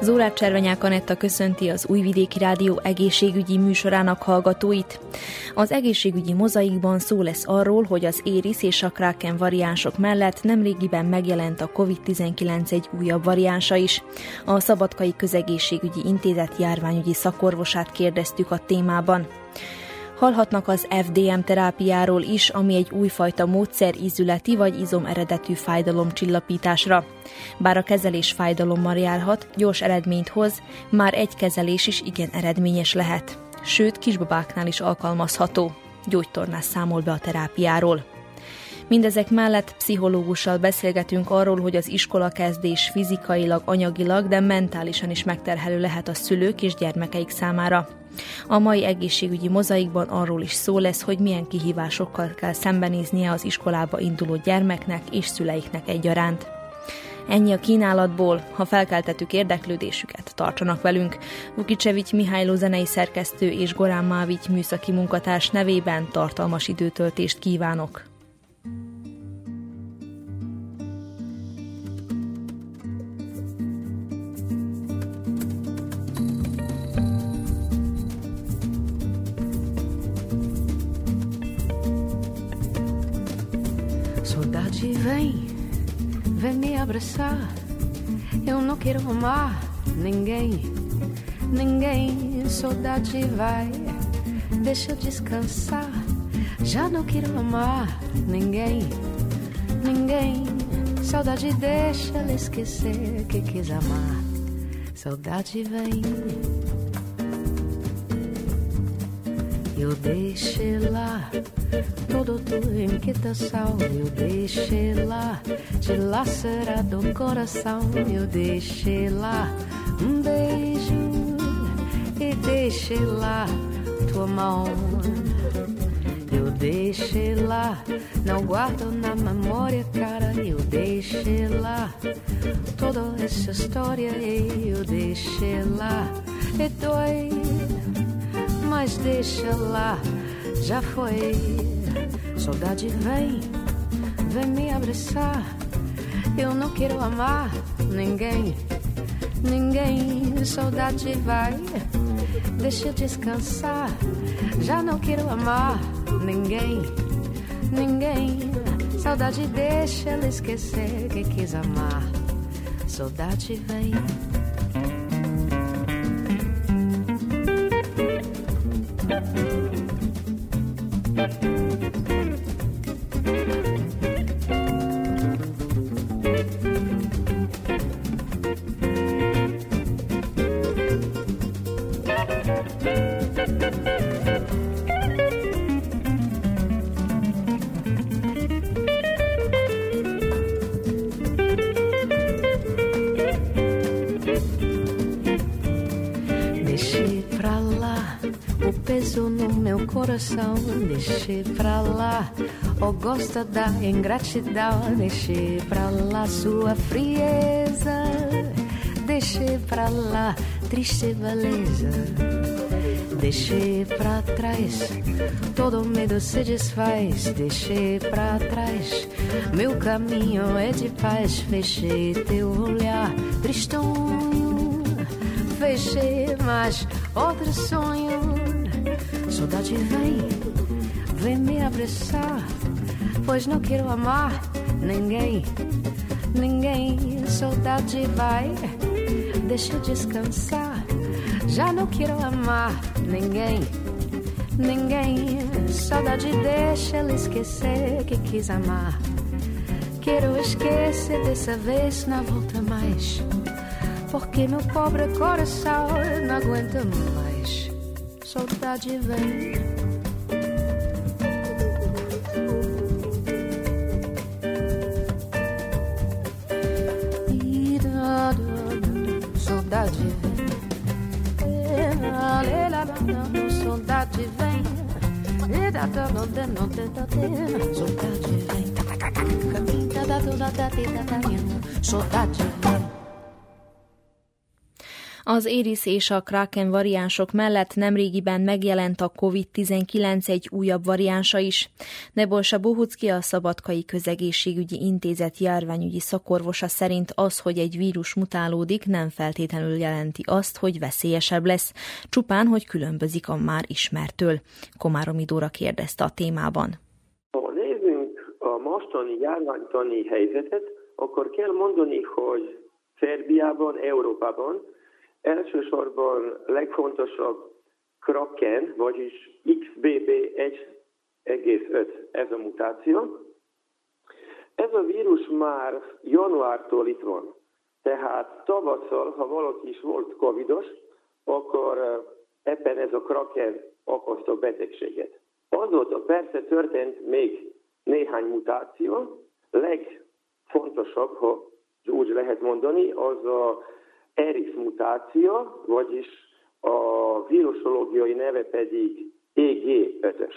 Zórát Cservenyák Anetta köszönti az Újvidéki Rádió egészségügyi műsorának hallgatóit. Az egészségügyi mozaikban szó lesz arról, hogy az éris és a kraken variánsok mellett nemrégiben megjelent a COVID-19 egy újabb variánsa is. A Szabadkai Közegészségügyi Intézet járványügyi szakorvosát kérdeztük a témában. Hallhatnak az FDM terápiáról is, ami egy újfajta módszer ízületi vagy izom eredetű fájdalomcsillapításra. Bár a kezelés fájdalommal járhat, gyors eredményt hoz, már egy kezelés is igen eredményes lehet. Sőt, kisbabáknál is alkalmazható. Gyógytornás számol be a terápiáról. Mindezek mellett pszichológussal beszélgetünk arról, hogy az iskola kezdés fizikailag, anyagilag, de mentálisan is megterhelő lehet a szülők és gyermekeik számára. A mai egészségügyi mozaikban arról is szó lesz, hogy milyen kihívásokkal kell szembenéznie az iskolába induló gyermeknek és szüleiknek egyaránt. Ennyi a kínálatból, ha felkeltettük érdeklődésüket, tartsanak velünk. Vukicsevics Mihályló zenei szerkesztő és Gorán Mávics műszaki munkatárs nevében tartalmas időtöltést kívánok. Vem, vem me abraçar. Eu não quero amar ninguém, ninguém. Saudade vai, deixa eu descansar. Já não quero amar ninguém, ninguém. Saudade deixa ela esquecer que quis amar. Saudade vem. Eu deixei lá todo tua inquietação. Eu deixei lá dilacerado o coração. Eu deixei lá um beijo e deixei lá tua mão. Eu deixei lá, não guardo na memória, cara. Eu deixei lá toda essa história. Eu deixei lá e dói mas deixa lá, já foi. Saudade vem, vem me abraçar. Eu não quero amar ninguém, ninguém. Saudade vai, deixa descansar. Já não quero amar ninguém, ninguém. Saudade deixa ela esquecer que quis amar. Saudade vem. Coração, deixe pra lá. Ou gosta da ingratidão, deixe pra lá sua frieza. Deixe pra lá triste beleza. Deixe pra trás, todo medo se desfaz. Deixe pra trás, meu caminho é de paz. Fechei teu olhar, tristonho. Fechei mais outro sonho Saudade vem, vem me abraçar, pois não quero amar ninguém, ninguém. Saudade vai, deixa descansar. Já não quero amar ninguém, ninguém. Saudade deixa ela esquecer que quis amar. Quero esquecer dessa vez, não volta mais. Porque meu pobre coração não aguenta mais saudade vem. Saudade vem. Saudade vem. Saudade vem. Saudade vem. Az Éris és a Kraken variánsok mellett nemrégiben megjelent a COVID-19 egy újabb variánsa is. Nebolsa Bohucki a Szabadkai Közegészségügyi Intézet járványügyi szakorvosa szerint az, hogy egy vírus mutálódik, nem feltétlenül jelenti azt, hogy veszélyesebb lesz, csupán, hogy különbözik a már ismertől. Komáromi Dóra kérdezte a témában. Ha nézzünk a mostani járványtani helyzetet, akkor kell mondani, hogy Szerbiában, Európában Elsősorban legfontosabb Kraken, vagyis XBB 1,5 ez a mutáció. Ez a vírus már januártól itt van. Tehát tavasszal, ha valaki is volt covidos, akkor ebben ez a kraken okozta betegséget. Azóta persze történt még néhány mutáció. Legfontosabb, ha úgy lehet mondani, az a ERIS mutáció, vagyis a vírusológiai neve pedig EG5-ös.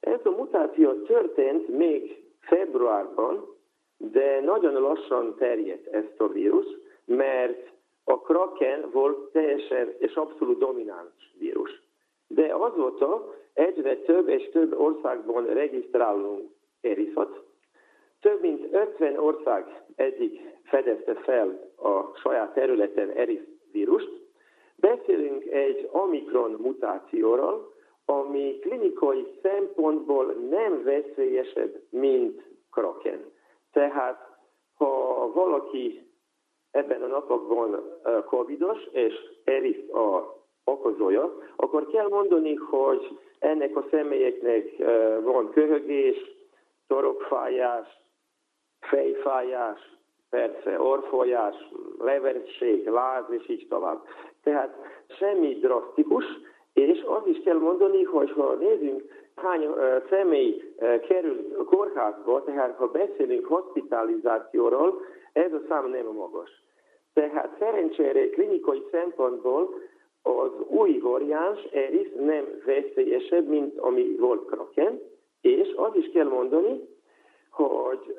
Ez a mutáció történt még februárban, de nagyon lassan terjedt ezt a vírus, mert a Kraken volt teljesen és abszolút domináns vírus. De azóta egyre több és több országban regisztrálunk eriszot, több mint 50 ország eddig fedezte fel a saját területen ERIS vírust. Beszélünk egy omikron mutációról, ami klinikai szempontból nem veszélyesebb, mint kraken. Tehát, ha valaki ebben a napokban covidos, és ERIS a okozója, akkor kell mondani, hogy ennek a személyeknek van köhögés, torokfájás, fejfájás, persze orfolyás, leverség, láz és így tovább. Tehát semmi drasztikus, és azt is kell mondani, hogy ha nézzünk, hány személy kerül kórházba, tehát ha beszélünk hospitalizációról, ez a szám nem magas. Tehát szerencsére klinikai szempontból az új variáns ERIS nem veszélyesebb, mint ami volt Kraken, és az is kell mondani, hogy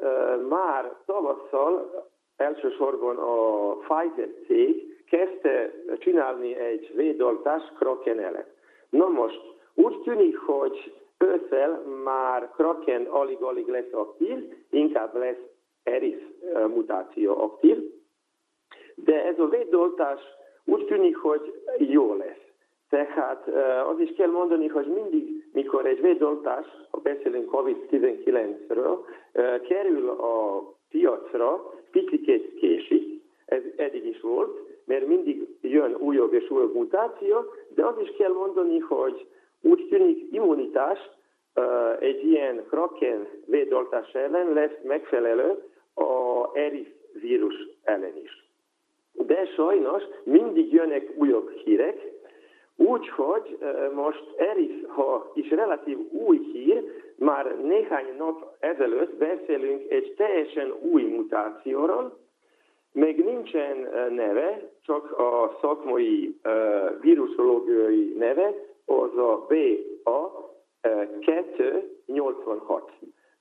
már tavasszal elsősorban a Pfizer cég kezdte csinálni egy védoltást Kraken ellen. Na most úgy tűnik, hogy ősszel már Kraken alig-alig lesz aktív, inkább lesz Eris mutáció aktív, de ez a védoltás úgy tűnik, hogy jó lesz. Tehát az is kell mondani, hogy mindig, mikor egy védoltás, ha beszélünk COVID-19-ről, kerül a piacra, picit késik, ez eddig is volt, mert mindig jön újabb és újabb mutáció, de az is kell mondani, hogy úgy tűnik immunitás egy ilyen kraken védoltás ellen lesz megfelelő a ERIS vírus ellen is. De sajnos mindig jönnek újabb hírek, Úgyhogy most Eris, ha is relatív új hír, már néhány nap ezelőtt beszélünk egy teljesen új mutációról, még nincsen neve, csak a szakmai vírusológiai neve, az a BA286.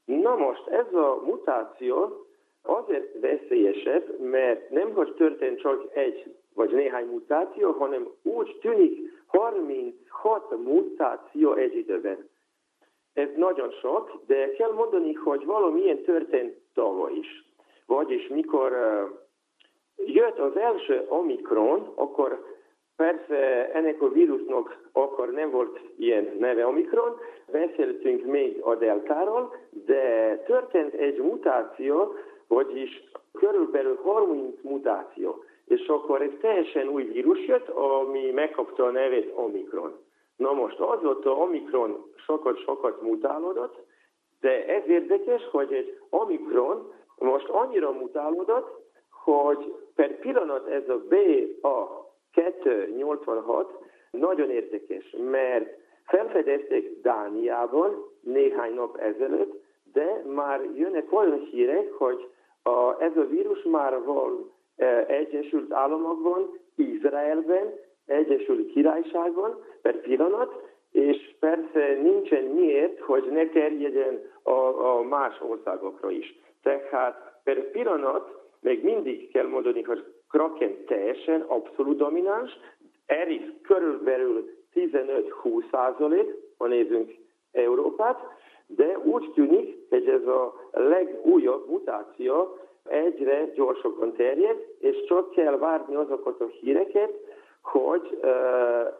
Na most ez a mutáció azért veszélyesebb, mert nem hogy történt csak egy vagy néhány mutáció, hanem úgy tűnik 36 mutáció egy időben. Ez nagyon sok, de kell mondani, hogy valamilyen történt tavaly is. Vagyis mikor uh, jött az első Omikron, akkor persze ennek a vírusnak akkor nem volt ilyen neve Omikron, beszéltünk még a deltáról, de történt egy mutáció, vagyis körülbelül 30 mutáció és akkor egy teljesen új vírus jött, ami megkapta a nevét Omikron. Na most azóta Omikron sokat-sokat mutálódott, de ez érdekes, hogy egy Omikron most annyira mutálódott, hogy per pillanat ez a BA286 nagyon érdekes, mert felfedezték Dániában néhány nap ezelőtt, de már jönnek olyan hírek, hogy a, ez a vírus már van Egyesült Államokban, Izraelben, Egyesült Királyságban per pillanat, és persze nincsen miért, hogy ne terjedjen a, a más országokra is. Tehát per pillanat még mindig kell mondani, hogy Kraken teljesen abszolút domináns, Eris körülbelül 15-20 százalék, ha nézünk Európát, de úgy tűnik, hogy ez a legújabb mutáció egyre gyorsabban terjed, és csak kell várni azokat a híreket, hogy uh,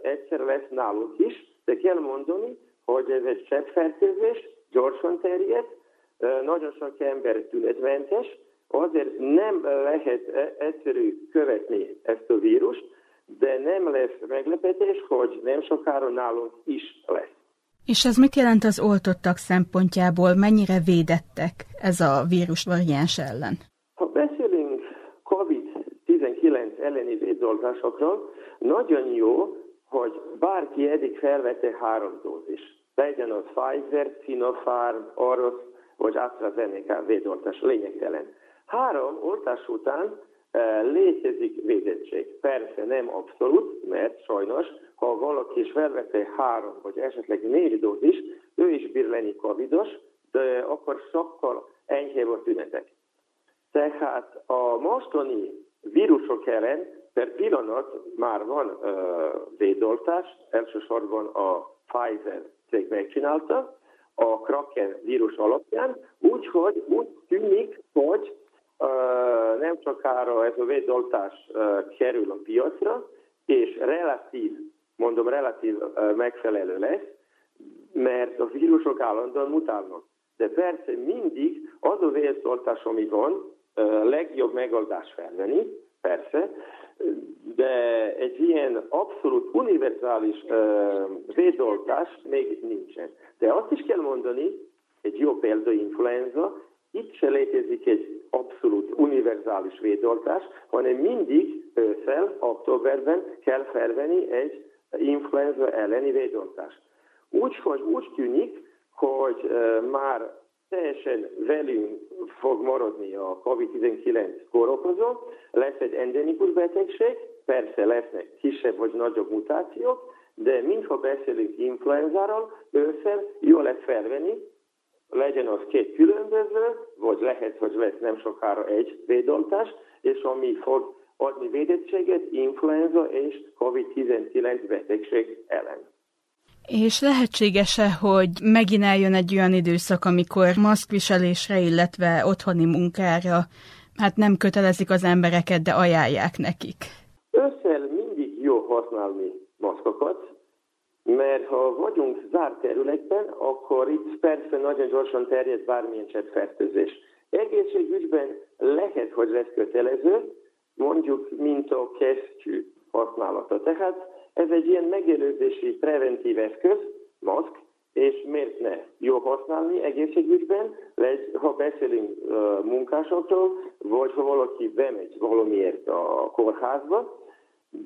egyszer lesz náluk is, de kell mondani, hogy ez egy cseppfertőzés, gyorsan terjed, uh, nagyon sok ember tünetmentes, azért nem lehet e- egyszerű követni ezt a vírust, de nem lesz meglepetés, hogy nem sokára nálunk is lesz. És ez mit jelent az oltottak szempontjából? Mennyire védettek ez a vírus variáns ellen? Ha beszélünk COVID-19 elleni védoltásokról, nagyon jó, hogy bárki eddig felvette három dózis. Legyen az Pfizer, Sinopharm, Orosz vagy AstraZeneca védoltás, lényegtelen. Három oltás után létezik védettség. Persze nem abszolút, mert sajnos, ha valaki is felvette három, vagy esetleg négy dózis, ő is bír lenni covidos, de akkor sokkal enyhébb a tünetek. Tehát a mostani vírusok ellen per pillanat már van uh, védoltás, elsősorban a Pfizer cég megcsinálta, a Kraken vírus alapján, úgyhogy úgy tűnik, hogy nem sokára ez a védoltás kerül a piacra, és relatív, mondom relatív megfelelő lesz, mert a vírusok állandóan mutálnak. De persze mindig az a védoltás, ami van, legjobb megoldás felvenni, persze, de egy ilyen abszolút univerzális védoltás még nincsen. De azt is kell mondani, egy jó példa influenza, itt se létezik egy abszolút univerzális védoltás, hanem mindig ősszel, októberben kell felvenni egy influenza elleni védoltást. Úgyhogy úgy tűnik, hogy már teljesen velünk fog maradni a COVID-19 kórokozó, lesz egy endemikus betegség, persze lesznek kisebb vagy nagyobb mutációk, de mintha beszélünk influenzáról, ősszel jó lesz felvenni, legyen az két különböző, vagy lehet, hogy lesz nem sokára egy védoltás, és ami fog adni védettséget influenza és COVID-19 betegség ellen. És lehetséges-e, hogy megint eljön egy olyan időszak, amikor maszkviselésre, illetve otthoni munkára hát nem kötelezik az embereket, de ajánlják nekik? Ősszel mindig jó használni maszkokat, mert ha vagyunk zárt területben, akkor itt persze nagyon gyorsan terjed bármilyen cseppfertőzés. Egészségügyben lehet, hogy lesz kötelező, mondjuk, mint a kesztyű használata. Tehát ez egy ilyen megelőzési preventív eszköz, maszk, és miért ne jó használni egészségügyben, ha beszélünk uh, munkásokról, vagy ha valaki bemegy valamiért a kórházba,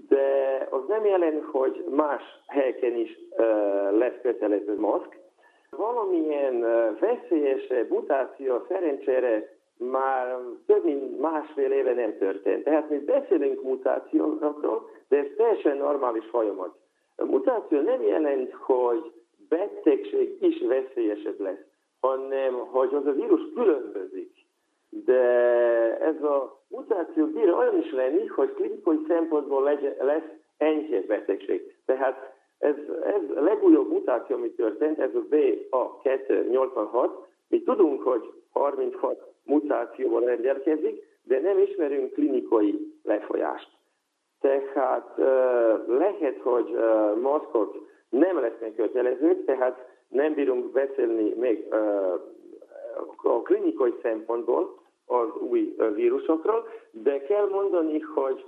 de az nem jelent, hogy más helyeken is uh, lesz kötelező maszk. Valamilyen uh, veszélyes mutáció szerencsére már több mint másfél éve nem történt. Tehát mi beszélünk mutációkról, de ez teljesen normális folyamat. A mutáció nem jelent, hogy betegség is veszélyesebb lesz, hanem hogy az a vírus különbözik. De ez a mutáció bír olyan is lenni, hogy klinikai szempontból legyen, lesz enyhe betegség. Tehát ez, ez a legújabb mutáció, ami történt, ez a BA286. Mi tudunk, hogy 36 mutációval rendelkezik, de nem ismerünk klinikai lefolyást. Tehát lehet, hogy maszkok nem lesznek kötelezők, tehát nem bírunk beszélni még a klinikai szempontból az új vírusokról, de kell mondani, hogy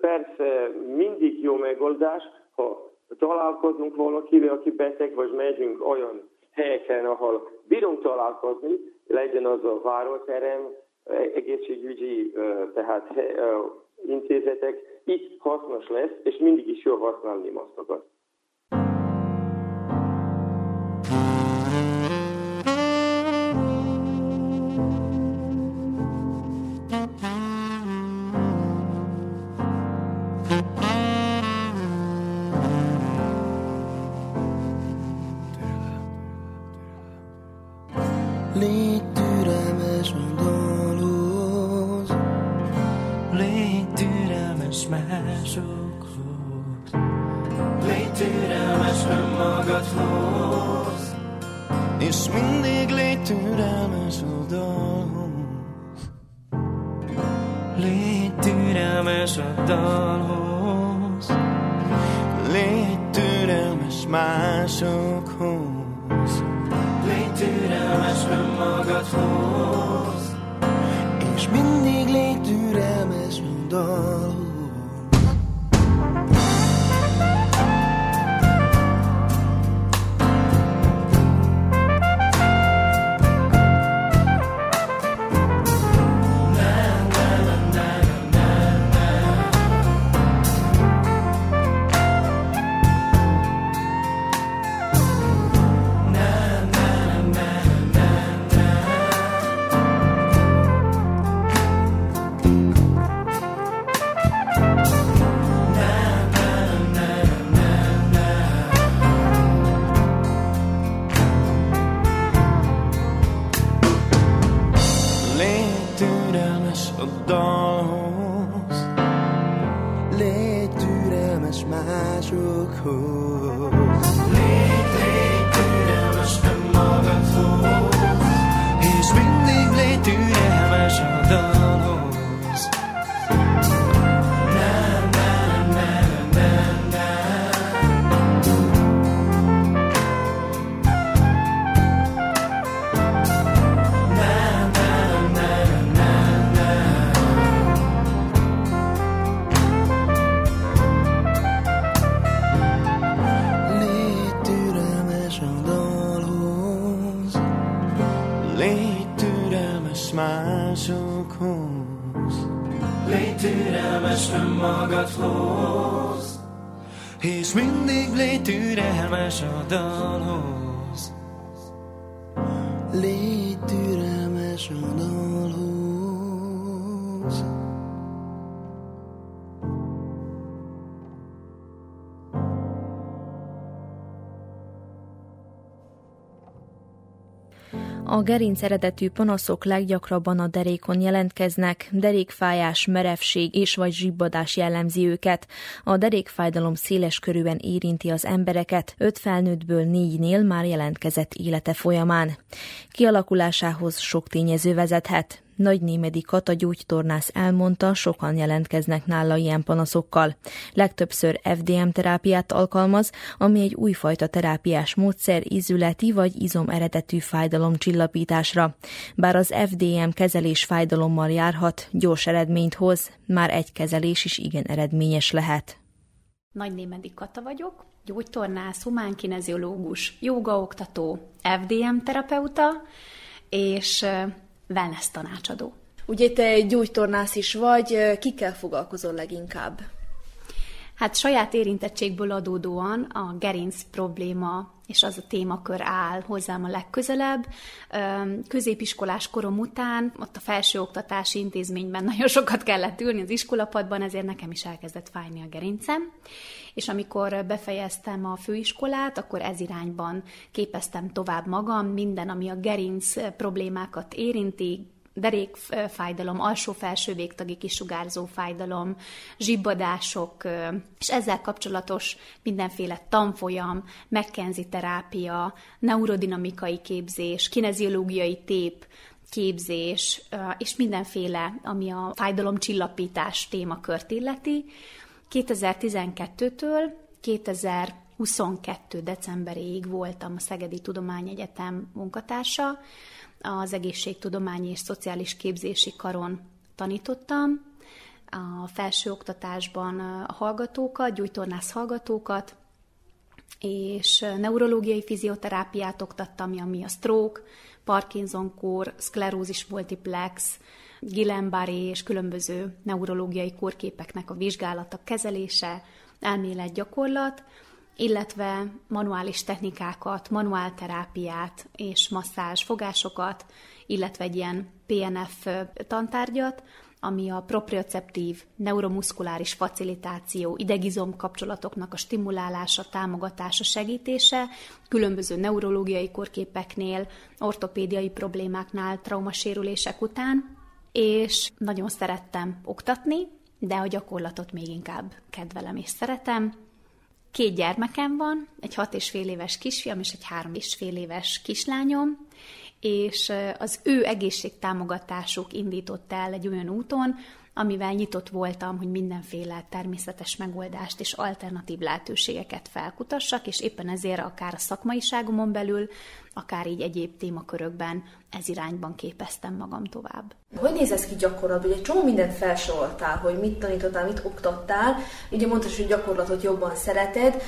persze mindig jó megoldás, ha találkozunk valakivel, aki beteg, vagy megyünk olyan helyeken, ahol bírunk találkozni, legyen az a váróterem, egészségügyi tehát intézetek, itt hasznos lesz, és mindig is jó használni masztokat. Mindig légy türelmes a dalhoz. Gerinc eredetű panaszok leggyakrabban a derékon jelentkeznek, derékfájás, merevség és vagy zsibbadás jellemzi őket. A derékfájdalom széles körűen érinti az embereket, öt felnőttből négynél már jelentkezett élete folyamán. Kialakulásához sok tényező vezethet. Nagy Némedi Kata gyógytornász elmondta, sokan jelentkeznek nála ilyen panaszokkal. Legtöbbször FDM terápiát alkalmaz, ami egy újfajta terápiás módszer ízületi vagy izom eredetű fájdalomcsillapításra. Bár az FDM kezelés fájdalommal járhat, gyors eredményt hoz, már egy kezelés is igen eredményes lehet. Nagy Némedi Kata vagyok, gyógytornász, humánkineziológus, jogaoktató, FDM terapeuta, és wellness tanácsadó. Ugye te gyógytornász is vagy, kikkel foglalkozol leginkább? Hát saját érintettségből adódóan a gerinc probléma és az a témakör áll hozzám a legközelebb. Középiskolás korom után, ott a felsőoktatási intézményben nagyon sokat kellett ülni az iskolapadban, ezért nekem is elkezdett fájni a gerincem. És amikor befejeztem a főiskolát, akkor ez irányban képeztem tovább magam, minden, ami a gerinc problémákat érinti, derékfájdalom, alsó-felső végtagi kisugárzó fájdalom, zsibbadások, és ezzel kapcsolatos mindenféle tanfolyam, McKenzie terápia, neurodinamikai képzés, kineziológiai tép, képzés, és mindenféle, ami a fájdalomcsillapítás témakört illeti. 2012-től 2022. decemberéig voltam a Szegedi Tudományegyetem munkatársa, az egészségtudományi és szociális képzési karon tanítottam, a felsőoktatásban a hallgatókat, gyújtornász hallgatókat, és neurológiai fizioterápiát oktattam, ami a stroke, Parkinson-kór, szklerózis multiplex, Guillain-Barré és különböző neurológiai kórképeknek a vizsgálata, kezelése, elmélet, gyakorlat, illetve manuális technikákat, manuálterápiát és masszázs fogásokat, illetve egy ilyen PNF tantárgyat, ami a proprioceptív neuromuszkuláris facilitáció, idegizom kapcsolatoknak a stimulálása, támogatása, segítése, különböző neurológiai korképeknél, ortopédiai problémáknál, traumasérülések után, és nagyon szerettem oktatni, de a gyakorlatot még inkább kedvelem és szeretem. Két gyermekem van, egy hat és fél éves kisfiam és egy három és fél éves kislányom, és az ő egészségtámogatásuk indított el egy olyan úton, amivel nyitott voltam, hogy mindenféle természetes megoldást és alternatív lehetőségeket felkutassak, és éppen ezért akár a szakmaiságomon belül, akár így egyéb témakörökben ez irányban képeztem magam tovább. Hogy néz ez ki gyakorlatban? Ugye egy csomó mindent felsoroltál, hogy mit tanítottál, mit oktattál. Ugye mondtad, hogy gyakorlatot jobban szereted.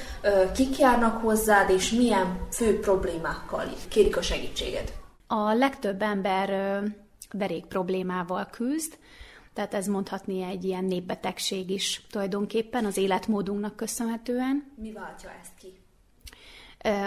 Kik járnak hozzád, és milyen fő problémákkal kérik a segítséged? A legtöbb ember derék problémával küzd, tehát ez mondhatni egy ilyen népbetegség is tulajdonképpen az életmódunknak köszönhetően. Mi váltja ezt ki?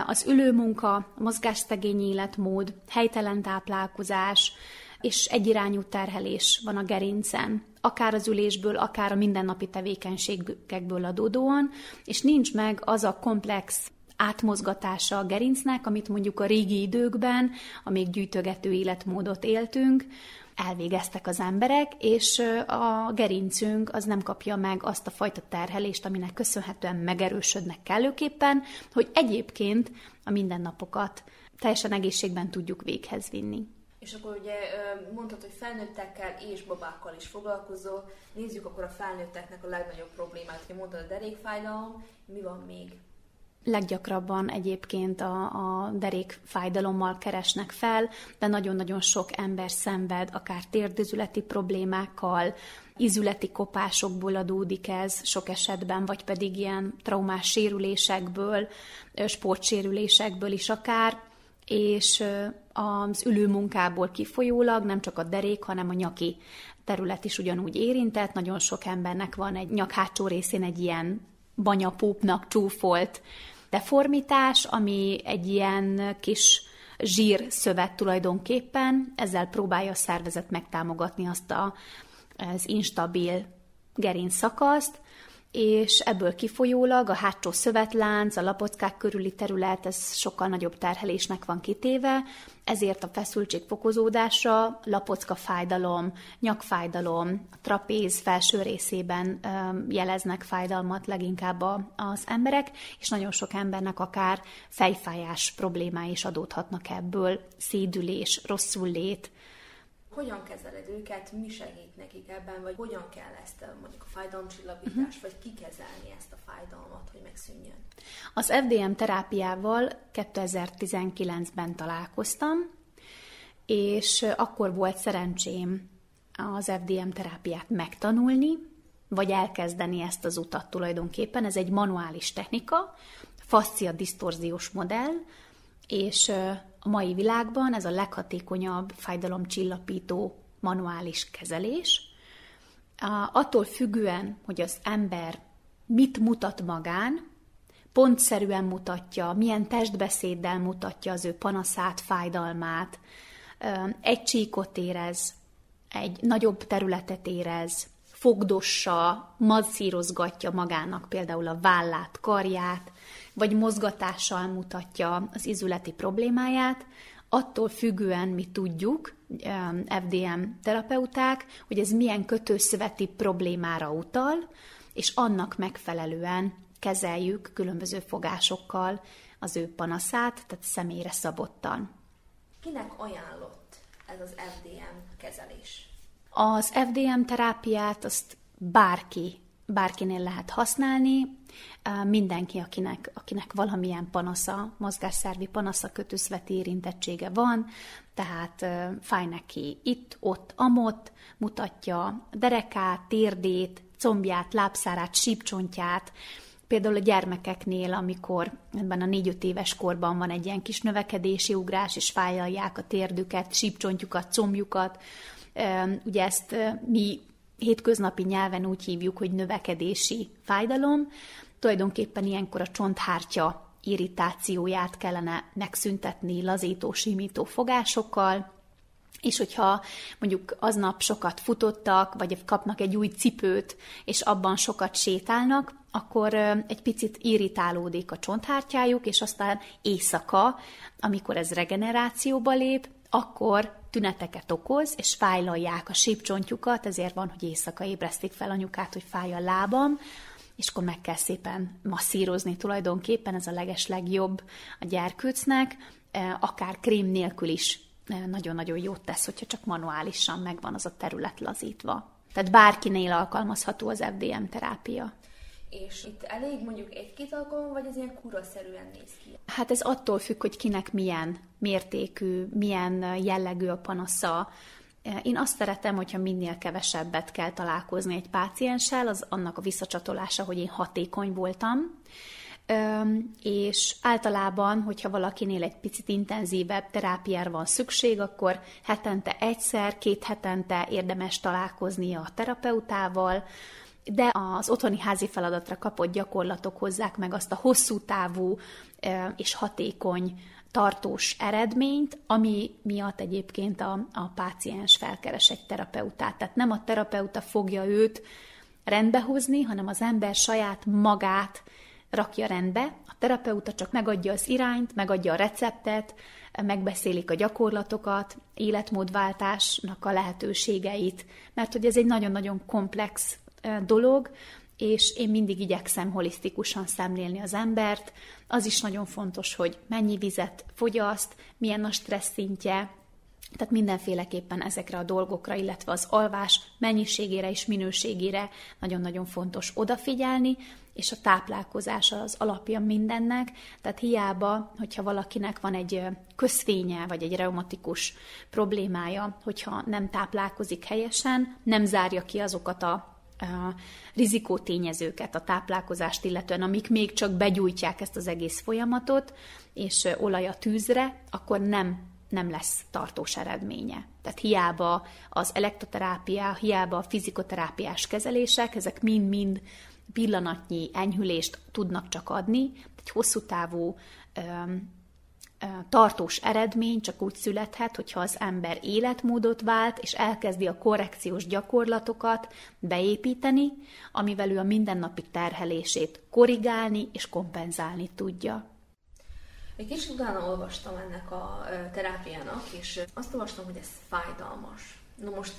Az ülőmunka, mozgásszegény életmód, helytelen táplálkozás és egyirányú terhelés van a gerincen, akár az ülésből, akár a mindennapi tevékenységekből adódóan, és nincs meg az a komplex átmozgatása a gerincnek, amit mondjuk a régi időkben, amíg gyűjtögető életmódot éltünk, elvégeztek az emberek, és a gerincünk az nem kapja meg azt a fajta terhelést, aminek köszönhetően megerősödnek kellőképpen, hogy egyébként a mindennapokat teljesen egészségben tudjuk véghez vinni. És akkor ugye mondtad, hogy felnőttekkel és babákkal is foglalkozol. Nézzük akkor a felnőtteknek a legnagyobb problémát. Hogy mondtad a derékfájdalom, mi van még? Leggyakrabban egyébként a, a derék fájdalommal keresnek fel, de nagyon-nagyon sok ember szenved, akár térdözületi problémákkal, izületi kopásokból adódik ez sok esetben, vagy pedig ilyen traumás sérülésekből, sportsérülésekből is akár, és az ülőmunkából kifolyólag nem csak a derék, hanem a nyaki terület is ugyanúgy érintett. Nagyon sok embernek van egy nyak hátsó részén egy ilyen banyapúpnak csúfolt. Deformitás, ami egy ilyen kis zsírszövet tulajdonképpen, ezzel próbálja a szervezet megtámogatni azt a, az instabil gerinc szakaszt, és ebből kifolyólag a hátsó szövetlánc, a lapockák körüli terület, ez sokkal nagyobb terhelésnek van kitéve, ezért a feszültség fokozódása, lapocka fájdalom, nyakfájdalom, a trapéz felső részében jeleznek fájdalmat leginkább az emberek, és nagyon sok embernek akár fejfájás problémái is adódhatnak ebből, szédülés, rosszul lét, hogyan kezeled őket, mi segít nekik ebben, vagy hogyan kell ezt mondjuk a fájdalomcsillapítást, uh-huh. vagy kikezelni ezt a fájdalmat, hogy megszűnjön? Az FDM terápiával 2019-ben találkoztam, és akkor volt szerencsém az FDM terápiát megtanulni, vagy elkezdeni ezt az utat tulajdonképpen. Ez egy manuális technika, fascia disztorziós modell, és a mai világban ez a leghatékonyabb fájdalomcsillapító manuális kezelés. Attól függően, hogy az ember mit mutat magán, pontszerűen mutatja, milyen testbeszéddel mutatja az ő panaszát, fájdalmát, egy csíkot érez, egy nagyobb területet érez, fogdossa, masszírozgatja magának például a vállát, karját, vagy mozgatással mutatja az izületi problémáját, attól függően mi tudjuk, FDM terapeuták, hogy ez milyen kötőszöveti problémára utal, és annak megfelelően kezeljük különböző fogásokkal az ő panaszát, tehát személyre szabottan. Kinek ajánlott ez az FDM kezelés? Az FDM terápiát azt bárki, bárkinél lehet használni, mindenki, akinek, akinek valamilyen panasza, mozgásszervi panasza, kötőszveti érintettsége van, tehát fáj neki itt, ott, amott, mutatja derekát, térdét, combját, lábszárát, sípcsontját, Például a gyermekeknél, amikor ebben a négy-öt éves korban van egy ilyen kis növekedési ugrás, és fájlalják a térdüket, sípcsontjukat, combjukat, ugye ezt mi hétköznapi nyelven úgy hívjuk, hogy növekedési fájdalom, tulajdonképpen ilyenkor a csonthártya irritációját kellene megszüntetni lazító, simító fogásokkal, és hogyha mondjuk aznap sokat futottak, vagy kapnak egy új cipőt, és abban sokat sétálnak, akkor egy picit irritálódik a csonthártyájuk, és aztán éjszaka, amikor ez regenerációba lép, akkor tüneteket okoz, és fájlalják a sípcsontjukat, ezért van, hogy éjszaka ébresztik fel anyukát, hogy fáj a lábam, és akkor meg kell szépen masszírozni tulajdonképpen, ez a leges legjobb a gyerkőcnek, akár krém nélkül is nagyon-nagyon jót tesz, hogyha csak manuálisan megvan az a terület lazítva. Tehát bárkinél alkalmazható az FDM terápia. És itt elég mondjuk egy-két alkalom, vagy ez ilyen kuraszerűen néz ki? Hát ez attól függ, hogy kinek milyen mértékű, milyen jellegű a panasza. Én azt szeretem, hogyha minél kevesebbet kell találkozni egy pácienssel, az annak a visszacsatolása, hogy én hatékony voltam, és általában, hogyha valakinél egy picit intenzívebb terápiára van szükség, akkor hetente egyszer, két hetente érdemes találkozni a terapeutával, de az otthoni házi feladatra kapott gyakorlatok hozzák meg azt a hosszú távú és hatékony tartós eredményt, ami miatt egyébként a, a páciens felkeres egy terapeutát. Tehát nem a terapeuta fogja őt rendbehozni, hanem az ember saját magát rakja rendbe, a terapeuta csak megadja az irányt, megadja a receptet, megbeszélik a gyakorlatokat, életmódváltásnak a lehetőségeit, mert hogy ez egy nagyon-nagyon komplex dolog, és én mindig igyekszem holisztikusan szemlélni az embert. Az is nagyon fontos, hogy mennyi vizet fogyaszt, milyen a stressz szintje, tehát mindenféleképpen ezekre a dolgokra, illetve az alvás mennyiségére és minőségére nagyon-nagyon fontos odafigyelni, és a táplálkozás az alapja mindennek, tehát hiába, hogyha valakinek van egy közvénye, vagy egy reumatikus problémája, hogyha nem táplálkozik helyesen, nem zárja ki azokat a a rizikótényezőket, a táplálkozást illetően, amik még csak begyújtják ezt az egész folyamatot, és olaj a tűzre, akkor nem nem lesz tartós eredménye. Tehát hiába az elektroterápia, hiába a fizikoterápiás kezelések, ezek mind-mind pillanatnyi enyhülést tudnak csak adni, egy hosszú távú tartós eredmény csak úgy születhet, hogyha az ember életmódot vált, és elkezdi a korrekciós gyakorlatokat beépíteni, amivel ő a mindennapi terhelését korrigálni és kompenzálni tudja. Egy kicsit utána olvastam ennek a terápiának, és azt olvastam, hogy ez fájdalmas. Na most,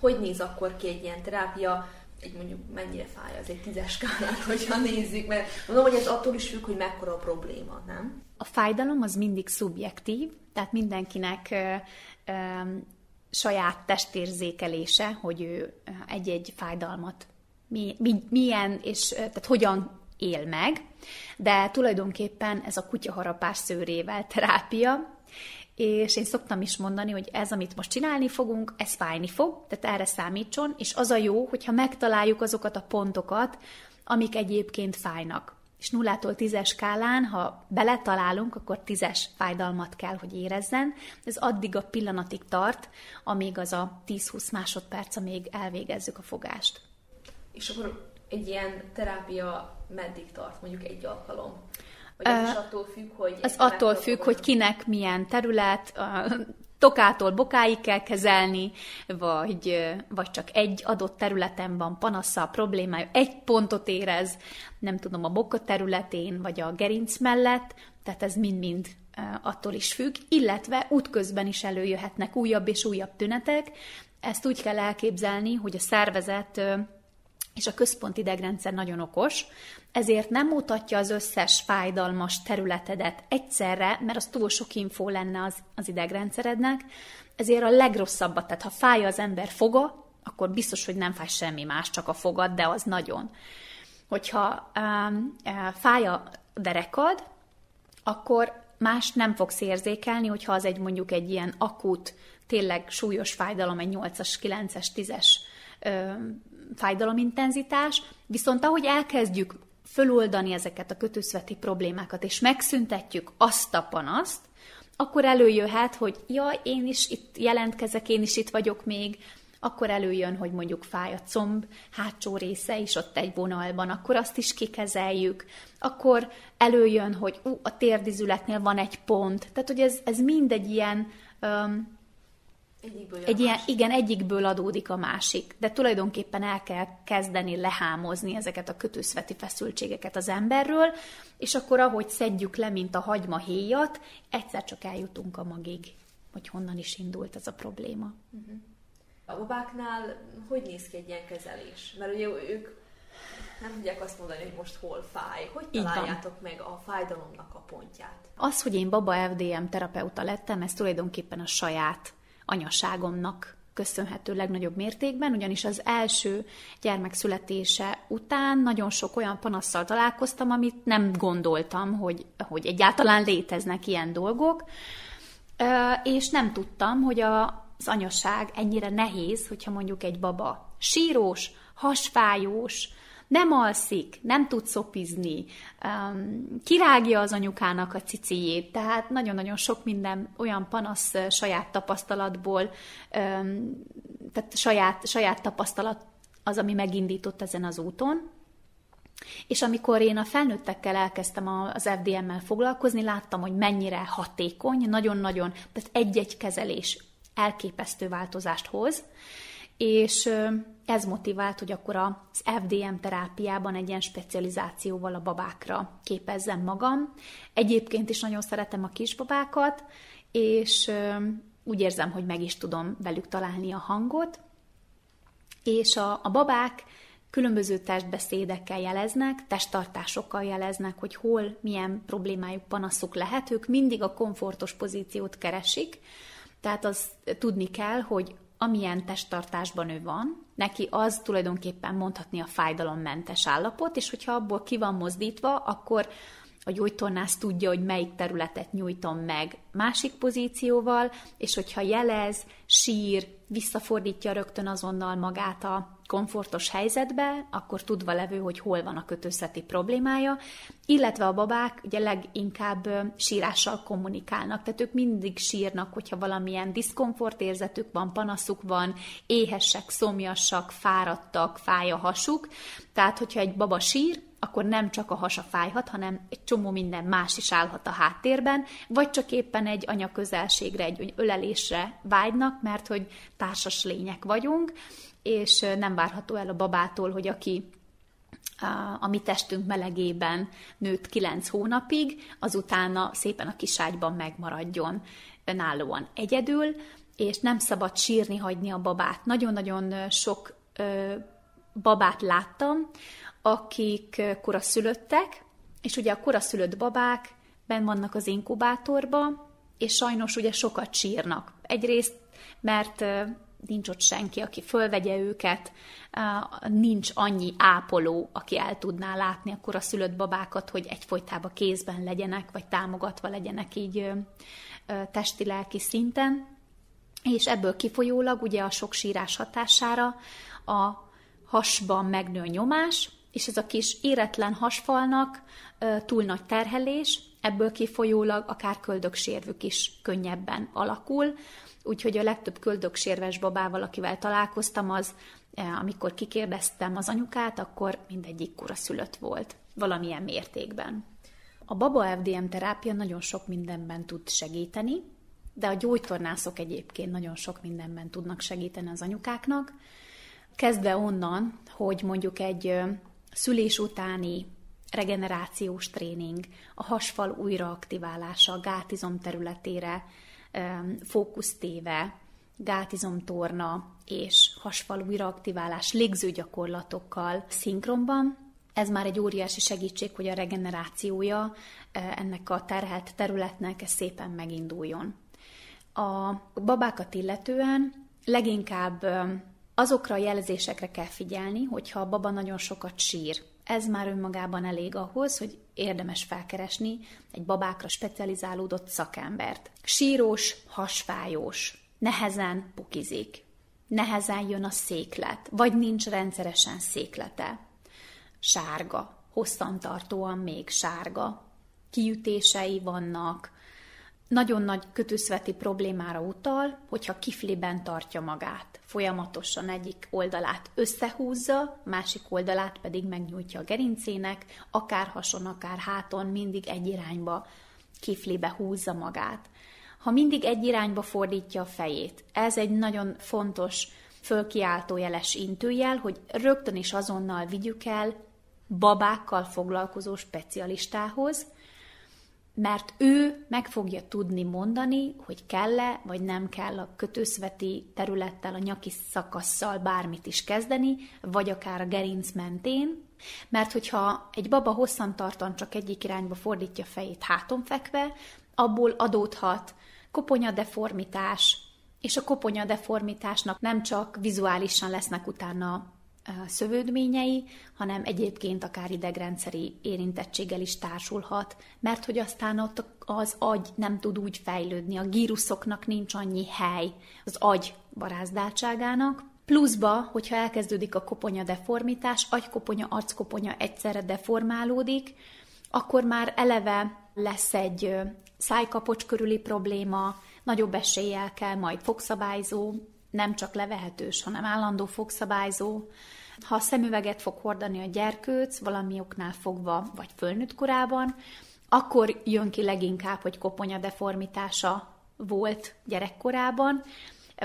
hogy néz akkor ki egy ilyen terápia, egy mondjuk mennyire fáj az egy tízes skálán, hogyha nézzük, mert mondom, hogy ez attól is függ, hogy mekkora a probléma, nem? A fájdalom az mindig szubjektív, tehát mindenkinek ö, ö, saját testérzékelése, hogy ő egy-egy fájdalmat mi, mi, milyen és tehát hogyan él meg, de tulajdonképpen ez a kutyaharapás szőrével terápia, és én szoktam is mondani, hogy ez, amit most csinálni fogunk, ez fájni fog, tehát erre számítson, és az a jó, hogyha megtaláljuk azokat a pontokat, amik egyébként fájnak. És nullától tízes skálán, ha beletalálunk, akkor tízes fájdalmat kell, hogy érezzen. Ez addig a pillanatig tart, amíg az a 10-20 másodperc, amíg elvégezzük a fogást. És akkor egy ilyen terápia meddig tart, mondjuk egy alkalom? Vagy ez is attól függ, hogy... Ez attól függ, hogy kinek milyen terület, tokától bokáig kell kezelni, vagy, vagy csak egy adott területen van panasza, problémája, egy pontot érez, nem tudom, a boka területén, vagy a gerinc mellett, tehát ez mind-mind attól is függ, illetve útközben is előjöhetnek újabb és újabb tünetek. Ezt úgy kell elképzelni, hogy a szervezet és a központi idegrendszer nagyon okos, ezért nem mutatja az összes fájdalmas területedet egyszerre, mert az túl sok infó lenne az, az idegrendszerednek, ezért a legrosszabbat, tehát ha fáj az ember foga, akkor biztos, hogy nem fáj semmi más, csak a fogad, de az nagyon. Hogyha um, fáj a derekad, akkor más nem fogsz érzékelni, hogyha az egy mondjuk egy ilyen akut, tényleg súlyos fájdalom, egy 8-as, 9-es, 10-es fájdalomintenzitás, viszont ahogy elkezdjük föloldani ezeket a kötőszveti problémákat, és megszüntetjük azt a panaszt, akkor előjöhet, hogy ja, én is itt jelentkezek, én is itt vagyok még, akkor előjön, hogy mondjuk fáj a comb hátsó része is ott egy vonalban, akkor azt is kikezeljük. Akkor előjön, hogy ú, a térdizületnél van egy pont. Tehát, hogy ez, ez mind egy ilyen um, Egyikből egy ilyen, igen, egyikből adódik a másik, de tulajdonképpen el kell kezdeni lehámozni ezeket a kötőszveti feszültségeket az emberről, és akkor ahogy szedjük le, mint a hagyma héjat, egyszer csak eljutunk a magig, hogy honnan is indult ez a probléma. A babáknál hogy néz ki egy ilyen kezelés? Mert ugye ők nem tudják azt mondani, hogy most hol fáj. Hogy találjátok meg a fájdalomnak a pontját? Az, hogy én baba FDM terapeuta lettem, ez tulajdonképpen a saját anyaságomnak köszönhető legnagyobb mértékben, ugyanis az első gyermek születése után nagyon sok olyan panasszal találkoztam, amit nem gondoltam, hogy, hogy egyáltalán léteznek ilyen dolgok, és nem tudtam, hogy a, az anyaság ennyire nehéz, hogyha mondjuk egy baba sírós, hasfájós, nem alszik, nem tud szopizni, kirágja az anyukának a cicijét, tehát nagyon-nagyon sok minden olyan panasz saját tapasztalatból, tehát saját, saját tapasztalat az, ami megindított ezen az úton. És amikor én a felnőttekkel elkezdtem az FDM-mel foglalkozni, láttam, hogy mennyire hatékony, nagyon-nagyon, tehát egy-egy kezelés elképesztő változást hoz, és ez motivált, hogy akkor az FDM terápiában egy ilyen specializációval a babákra képezzem magam. Egyébként is nagyon szeretem a kisbabákat, és úgy érzem, hogy meg is tudom velük találni a hangot, és a, a babák különböző testbeszédekkel jeleznek, testtartásokkal jeleznek, hogy hol milyen problémájuk, panaszuk lehet. Ők mindig a komfortos pozíciót keresik, tehát az tudni kell, hogy amilyen testtartásban ő van, neki az tulajdonképpen mondhatni a fájdalommentes állapot, és hogyha abból ki van mozdítva, akkor a gyógytornász tudja, hogy melyik területet nyújtom meg másik pozícióval, és hogyha jelez, sír, visszafordítja rögtön azonnal magát a komfortos helyzetbe, akkor tudva levő, hogy hol van a kötőszeti problémája, illetve a babák ugye leginkább sírással kommunikálnak, tehát ők mindig sírnak, hogyha valamilyen diszkomfort érzetük van, panaszuk van, éhesek, szomjasak, fáradtak, fáj a hasuk, tehát hogyha egy baba sír, akkor nem csak a hasa fájhat, hanem egy csomó minden más is állhat a háttérben, vagy csak éppen egy anya közelségre, egy ölelésre vágynak, mert hogy társas lények vagyunk, és nem várható el a babától, hogy aki a- mi testünk melegében nőtt kilenc hónapig, azutána szépen a kiságyban megmaradjon önállóan egyedül, és nem szabad sírni hagyni a babát. Nagyon-nagyon sok ö, babát láttam, akik koraszülöttek, és ugye a koraszülött babák ben vannak az inkubátorba, és sajnos ugye sokat sírnak. Egyrészt, mert nincs ott senki, aki fölvegye őket, nincs annyi ápoló, aki el tudná látni a koraszülött babákat, hogy egyfolytában kézben legyenek, vagy támogatva legyenek így testi-lelki szinten. És ebből kifolyólag ugye a sok sírás hatására a hasban megnő a nyomás, és ez a kis éretlen hasfalnak túl nagy terhelés, ebből kifolyólag akár köldöksérvük is könnyebben alakul, úgyhogy a legtöbb köldöksérves babával, akivel találkoztam, az, amikor kikérdeztem az anyukát, akkor mindegyik koraszülött volt, valamilyen mértékben. A baba FDM terápia nagyon sok mindenben tud segíteni, de a gyógytornászok egyébként nagyon sok mindenben tudnak segíteni az anyukáknak. Kezdve onnan, hogy mondjuk egy szülés utáni regenerációs tréning, a hasfal újraaktiválása a gátizom területére fókusztéve, gátizomtorna és hasfal újraaktiválás légzőgyakorlatokkal szinkronban, ez már egy óriási segítség, hogy a regenerációja ö, ennek a terhelt területnek szépen meginduljon. A babákat illetően leginkább azokra a jelzésekre kell figyelni, hogyha a baba nagyon sokat sír. Ez már önmagában elég ahhoz, hogy érdemes felkeresni egy babákra specializálódott szakembert. Sírós, hasfájós, nehezen pukizik, nehezen jön a széklet, vagy nincs rendszeresen széklete. Sárga, hosszantartóan még sárga, kiütései vannak, nagyon nagy kötőszveti problémára utal, hogyha kifliben tartja magát. Folyamatosan egyik oldalát összehúzza, másik oldalát pedig megnyújtja a gerincének, akár hason, akár háton, mindig egy irányba kiflibe húzza magát. Ha mindig egy irányba fordítja a fejét, ez egy nagyon fontos fölkiáltó jeles intőjel, hogy rögtön is azonnal vigyük el babákkal foglalkozó specialistához, mert ő meg fogja tudni mondani, hogy kell-e, vagy nem kell a kötőszveti területtel, a nyaki szakasszal bármit is kezdeni, vagy akár a gerinc mentén, mert hogyha egy baba hosszantartan csak egyik irányba fordítja fejét háton fekve, abból adódhat koponyadeformitás, és a koponyadeformitásnak nem csak vizuálisan lesznek utána szövődményei, hanem egyébként akár idegrendszeri érintettséggel is társulhat, mert hogy aztán ott az agy nem tud úgy fejlődni, a gíruszoknak nincs annyi hely az agy barázdáltságának, Pluszba, hogyha elkezdődik a koponya deformitás, agykoponya, arckoponya egyszerre deformálódik, akkor már eleve lesz egy szájkapocs körüli probléma, nagyobb eséllyel kell majd fogszabályzó, nem csak levehetős, hanem állandó fogszabályzó. Ha a szemüveget fog hordani a gyerkőc, valami oknál fogva, vagy fölnőtt korában, akkor jön ki leginkább, hogy koponya deformitása volt gyerekkorában,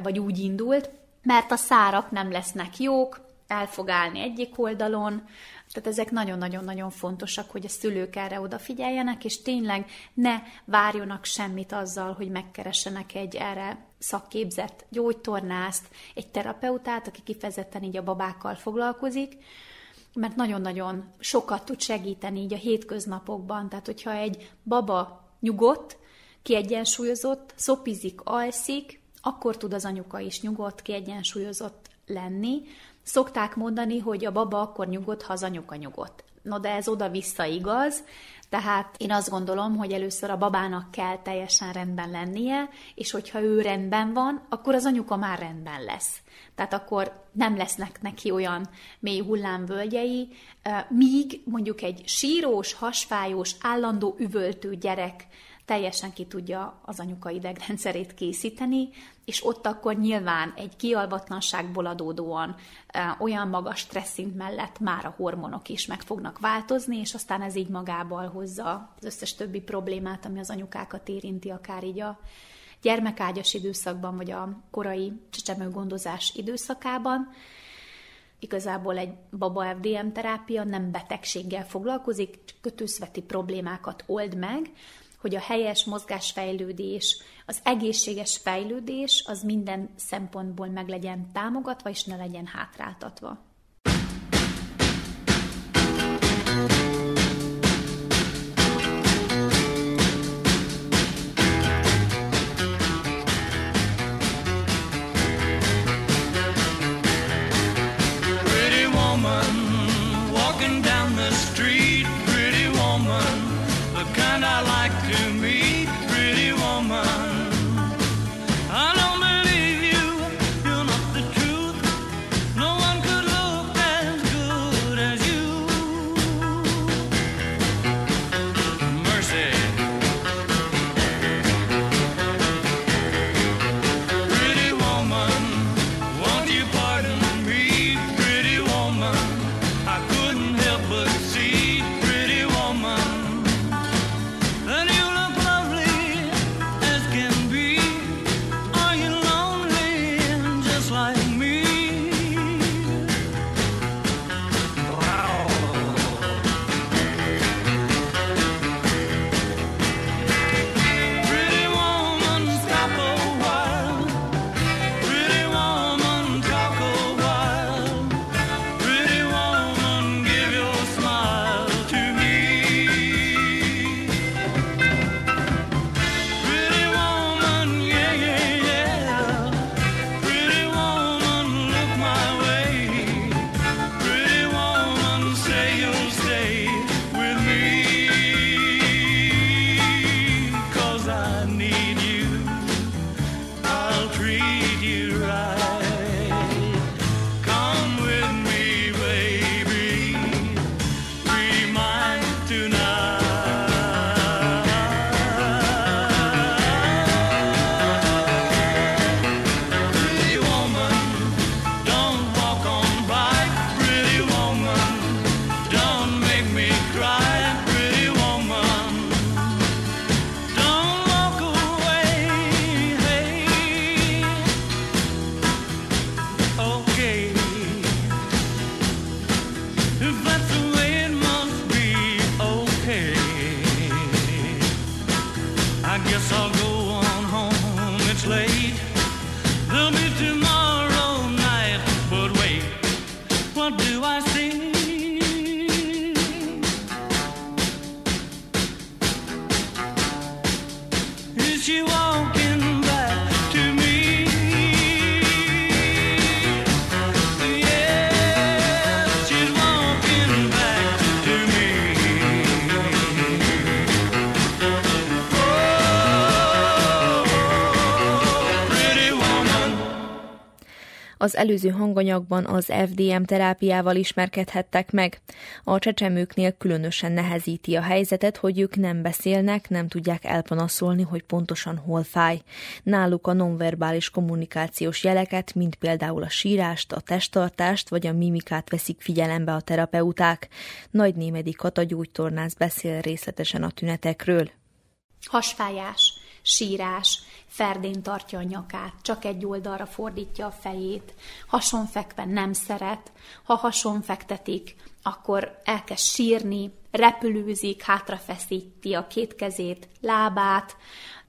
vagy úgy indult, mert a szárak nem lesznek jók, el fog állni egyik oldalon, tehát ezek nagyon-nagyon-nagyon fontosak, hogy a szülők erre odafigyeljenek, és tényleg ne várjonak semmit azzal, hogy megkeresenek egy erre szakképzett gyógytornászt, egy terapeutát, aki kifejezetten így a babákkal foglalkozik, mert nagyon-nagyon sokat tud segíteni így a hétköznapokban. Tehát, hogyha egy baba nyugodt, kiegyensúlyozott, szopizik, alszik, akkor tud az anyuka is nyugodt, kiegyensúlyozott lenni. Szokták mondani, hogy a baba akkor nyugodt, ha az anyuka nyugodt. No, de ez oda-vissza igaz, tehát én azt gondolom, hogy először a babának kell teljesen rendben lennie, és hogyha ő rendben van, akkor az anyuka már rendben lesz. Tehát akkor nem lesznek neki olyan mély hullámvölgyei, míg mondjuk egy sírós, hasfájós, állandó üvöltő gyerek teljesen ki tudja az anyuka idegrendszerét készíteni, és ott akkor nyilván egy kialvatlanságból adódóan olyan magas stresszint mellett már a hormonok is meg fognak változni, és aztán ez így magával hozza az összes többi problémát, ami az anyukákat érinti, akár így a gyermekágyas időszakban, vagy a korai csecsemőgondozás időszakában. Igazából egy baba FDM terápia nem betegséggel foglalkozik, csak kötőszveti problémákat old meg, hogy a helyes mozgásfejlődés, az egészséges fejlődés az minden szempontból meg legyen támogatva, és ne legyen hátráltatva. Az előző hanganyagban az FDM terápiával ismerkedhettek meg. A csecsemőknél különösen nehezíti a helyzetet, hogy ők nem beszélnek, nem tudják elpanaszolni, hogy pontosan hol fáj. Náluk a nonverbális kommunikációs jeleket, mint például a sírást, a testtartást vagy a mimikát veszik figyelembe a terapeuták. Nagy Némedi Kata gyógytornász beszél részletesen a tünetekről. Hasfájás, sírás, ferdén tartja a nyakát, csak egy oldalra fordítja a fejét, hasonfekve nem szeret, ha hasonfektetik, akkor elkezd sírni, repülőzik, hátrafeszíti a két kezét, lábát,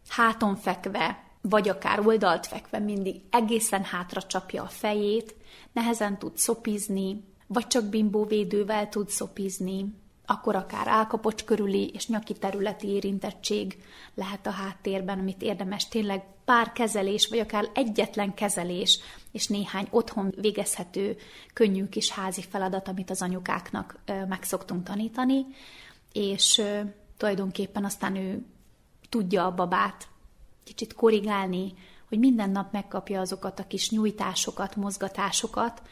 háton fekve, vagy akár oldalt fekve mindig egészen hátra csapja a fejét, nehezen tud szopizni, vagy csak bimbóvédővel tud szopizni, akkor akár álkapocs körüli és nyaki területi érintettség lehet a háttérben, amit érdemes tényleg pár kezelés, vagy akár egyetlen kezelés, és néhány otthon végezhető könnyű kis házi feladat, amit az anyukáknak meg szoktunk tanítani, és tulajdonképpen aztán ő tudja a babát kicsit korrigálni, hogy minden nap megkapja azokat a kis nyújtásokat, mozgatásokat,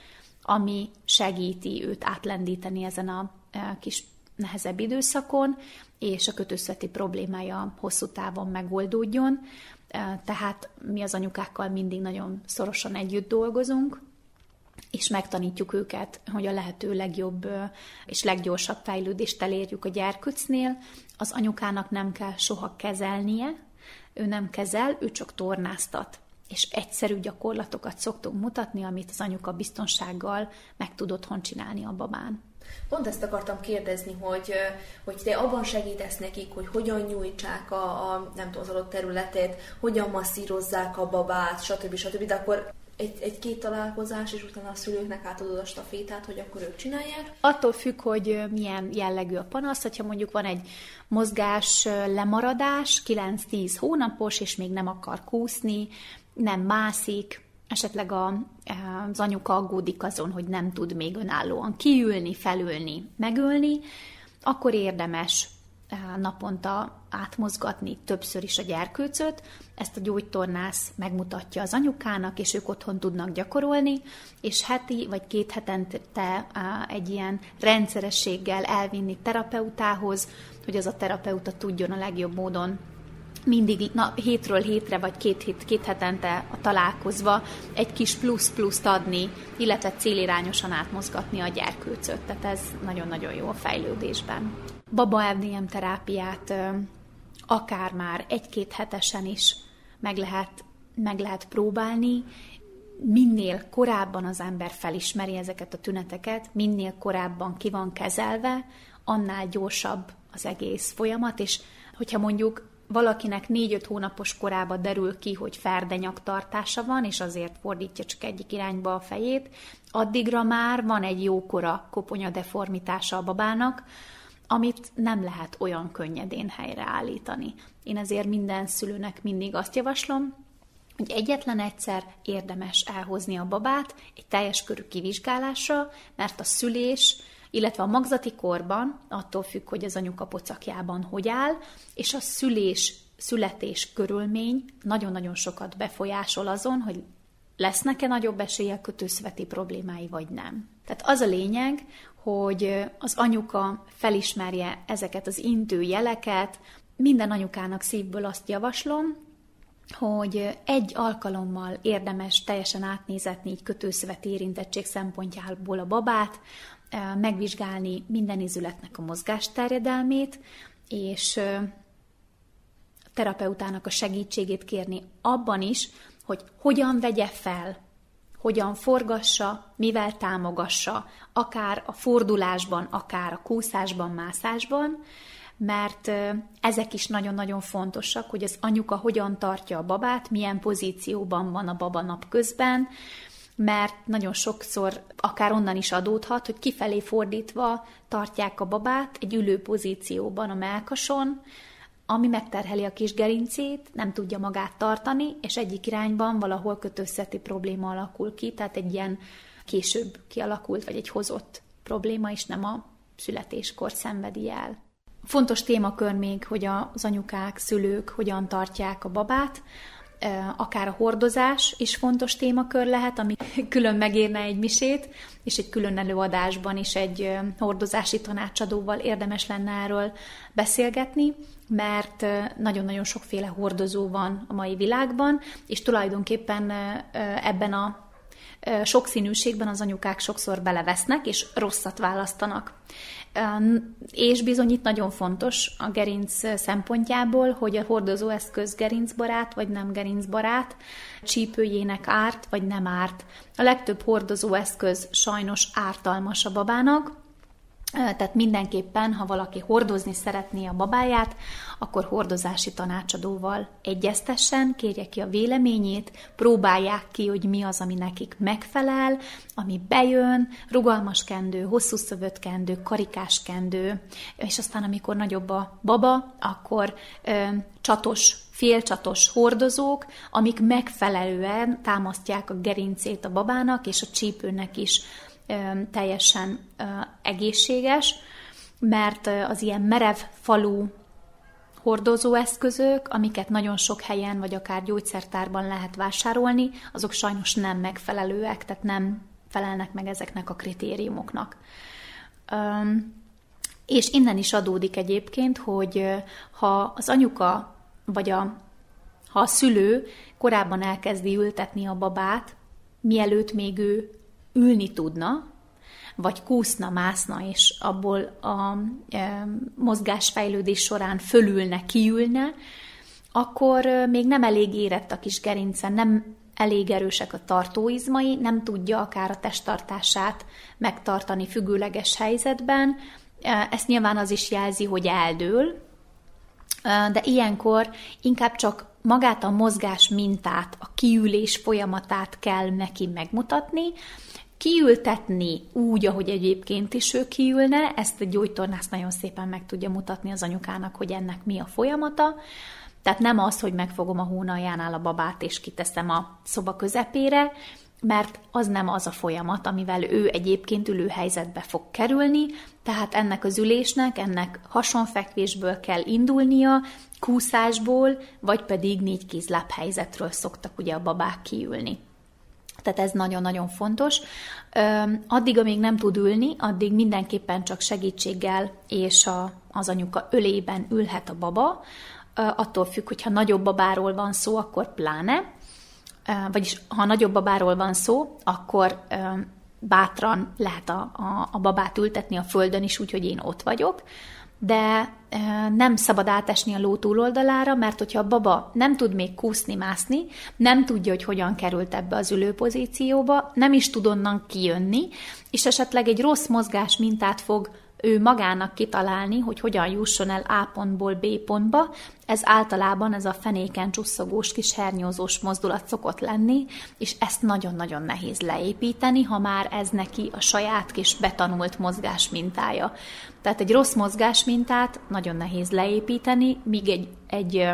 ami segíti őt átlendíteni ezen a kis nehezebb időszakon, és a kötőszeti problémája hosszú távon megoldódjon. Tehát mi az anyukákkal mindig nagyon szorosan együtt dolgozunk, és megtanítjuk őket, hogy a lehető legjobb és leggyorsabb fejlődést elérjük a gyerkőcnél. Az anyukának nem kell soha kezelnie, ő nem kezel, ő csak tornáztat. És egyszerű gyakorlatokat szoktunk mutatni, amit az anyuka biztonsággal meg tud otthon csinálni a babán. Pont ezt akartam kérdezni, hogy, hogy te abban segítesz nekik, hogy hogyan nyújtsák a, a nem tudom, az adott területét, hogyan masszírozzák a babát, stb. stb. De akkor egy, egy két találkozás, és utána a szülőknek átadod a stafétát, hogy akkor ők csinálják. Attól függ, hogy milyen jellegű a panasz, hogyha mondjuk van egy mozgás lemaradás, 9-10 hónapos, és még nem akar kúszni, nem mászik, esetleg a, az anyuka aggódik azon, hogy nem tud még önállóan kiülni, felülni, megölni, akkor érdemes naponta átmozgatni többször is a gyerkőcöt. Ezt a gyógytornász megmutatja az anyukának, és ők otthon tudnak gyakorolni, és heti vagy két hetente á, egy ilyen rendszerességgel elvinni terapeutához, hogy az a terapeuta tudjon a legjobb módon mindig na, hétről hétre, vagy két, hét, két hetente a találkozva egy kis plusz-pluszt adni, illetve célirányosan átmozgatni a gyerkőcöt. Tehát ez nagyon-nagyon jó a fejlődésben. Baba FDM terápiát akár már egy-két hetesen is meg lehet, meg lehet próbálni, minél korábban az ember felismeri ezeket a tüneteket, minél korábban ki van kezelve, annál gyorsabb az egész folyamat, és hogyha mondjuk valakinek 4-5 hónapos korában derül ki, hogy ferdenyaktartása van, és azért fordítja csak egyik irányba a fejét, addigra már van egy jókora koponya deformitása a babának, amit nem lehet olyan könnyedén helyreállítani. Én ezért minden szülőnek mindig azt javaslom, hogy egyetlen egyszer érdemes elhozni a babát egy teljes körű kivizsgálásra, mert a szülés, illetve a magzati korban, attól függ, hogy az anyuka pocakjában hogy áll, és a szülés, születés körülmény nagyon-nagyon sokat befolyásol azon, hogy lesznek-e nagyobb eséllyel kötőszveti problémái, vagy nem. Tehát az a lényeg, hogy az anyuka felismerje ezeket az intő jeleket. Minden anyukának szívből azt javaslom, hogy egy alkalommal érdemes teljesen átnézetni így kötőszöveti érintettség szempontjából a babát, megvizsgálni minden izületnek a mozgásterjedelmét, és a terapeutának a segítségét kérni abban is, hogy hogyan vegye fel, hogyan forgassa, mivel támogassa, akár a fordulásban, akár a kúszásban, mászásban, mert ezek is nagyon-nagyon fontosak, hogy az anyuka hogyan tartja a babát, milyen pozícióban van a baba nap közben, mert nagyon sokszor akár onnan is adódhat, hogy kifelé fordítva tartják a babát egy ülő pozícióban a melkason, ami megterheli a kis gerincét, nem tudja magát tartani, és egyik irányban valahol kötőszeti probléma alakul ki, tehát egy ilyen később kialakult, vagy egy hozott probléma, és nem a születéskor szenvedi el. Fontos témakör még, hogy az anyukák, szülők hogyan tartják a babát, akár a hordozás is fontos témakör lehet, ami külön megérne egy misét, és egy külön előadásban is egy hordozási tanácsadóval érdemes lenne erről beszélgetni, mert nagyon-nagyon sokféle hordozó van a mai világban, és tulajdonképpen ebben a sokszínűségben az anyukák sokszor belevesznek, és rosszat választanak. És bizony itt nagyon fontos a gerinc szempontjából, hogy a hordozóeszköz gerincbarát vagy nem gerincbarát, csípőjének árt vagy nem árt. A legtöbb hordozóeszköz sajnos ártalmas a babának, tehát mindenképpen, ha valaki hordozni szeretné a babáját, akkor hordozási tanácsadóval egyeztessen, kérje ki a véleményét, próbálják ki, hogy mi az, ami nekik megfelel, ami bejön, rugalmas kendő, hosszú szövött kendő, karikás kendő, és aztán amikor nagyobb a baba, akkor ö, csatos félcsatos hordozók, amik megfelelően támasztják a gerincét a babának, és a csípőnek is teljesen egészséges, mert az ilyen merev falú hordozóeszközök, amiket nagyon sok helyen vagy akár gyógyszertárban lehet vásárolni, azok sajnos nem megfelelőek, tehát nem felelnek meg ezeknek a kritériumoknak. És innen is adódik egyébként, hogy ha az anyuka vagy a, ha a szülő korábban elkezdi ültetni a babát, mielőtt még ő ülni tudna, vagy kúszna, mászna, és abból a e, mozgásfejlődés során fölülne, kiülne, akkor e, még nem elég érett a kis gerince, nem elég erősek a tartóizmai, nem tudja akár a testtartását megtartani függőleges helyzetben. E, ezt nyilván az is jelzi, hogy eldől, de ilyenkor inkább csak magát a mozgás mintát, a kiülés folyamatát kell neki megmutatni, kiültetni úgy, ahogy egyébként is ő kiülne, ezt a gyógytornász nagyon szépen meg tudja mutatni az anyukának, hogy ennek mi a folyamata. Tehát nem az, hogy megfogom a hónaljánál a babát és kiteszem a szoba közepére, mert az nem az a folyamat, amivel ő egyébként ülő helyzetbe fog kerülni, tehát ennek az ülésnek, ennek hasonfekvésből kell indulnia, kúszásból, vagy pedig négy kézláb helyzetről szoktak ugye a babák kiülni. Tehát ez nagyon-nagyon fontos. Addig, amíg nem tud ülni, addig mindenképpen csak segítséggel és a, az anyuka ölében ülhet a baba. Attól függ, hogyha nagyobb babáról van szó, akkor pláne. Vagyis ha nagyobb babáról van szó, akkor bátran lehet a, a, a babát ültetni a földön is, úgyhogy én ott vagyok de nem szabad átesni a ló túloldalára, mert hogyha a baba nem tud még kúszni, mászni, nem tudja, hogy hogyan került ebbe az ülőpozícióba, nem is tud onnan kijönni, és esetleg egy rossz mozgás mintát fog ő magának kitalálni, hogy hogyan jusson el A pontból B pontba. Ez általában ez a fenéken csusszogós, kis hernyózós mozdulat szokott lenni, és ezt nagyon-nagyon nehéz leépíteni, ha már ez neki a saját kis betanult mozgás mintája. Tehát egy rossz mozgás mintát nagyon nehéz leépíteni, míg egy, egy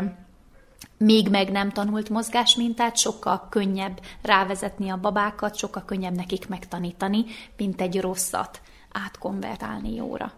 még meg nem tanult mozgásmintát, sokkal könnyebb rávezetni a babákat, sokkal könnyebb nekik megtanítani, mint egy rosszat átkonvertálni jóra.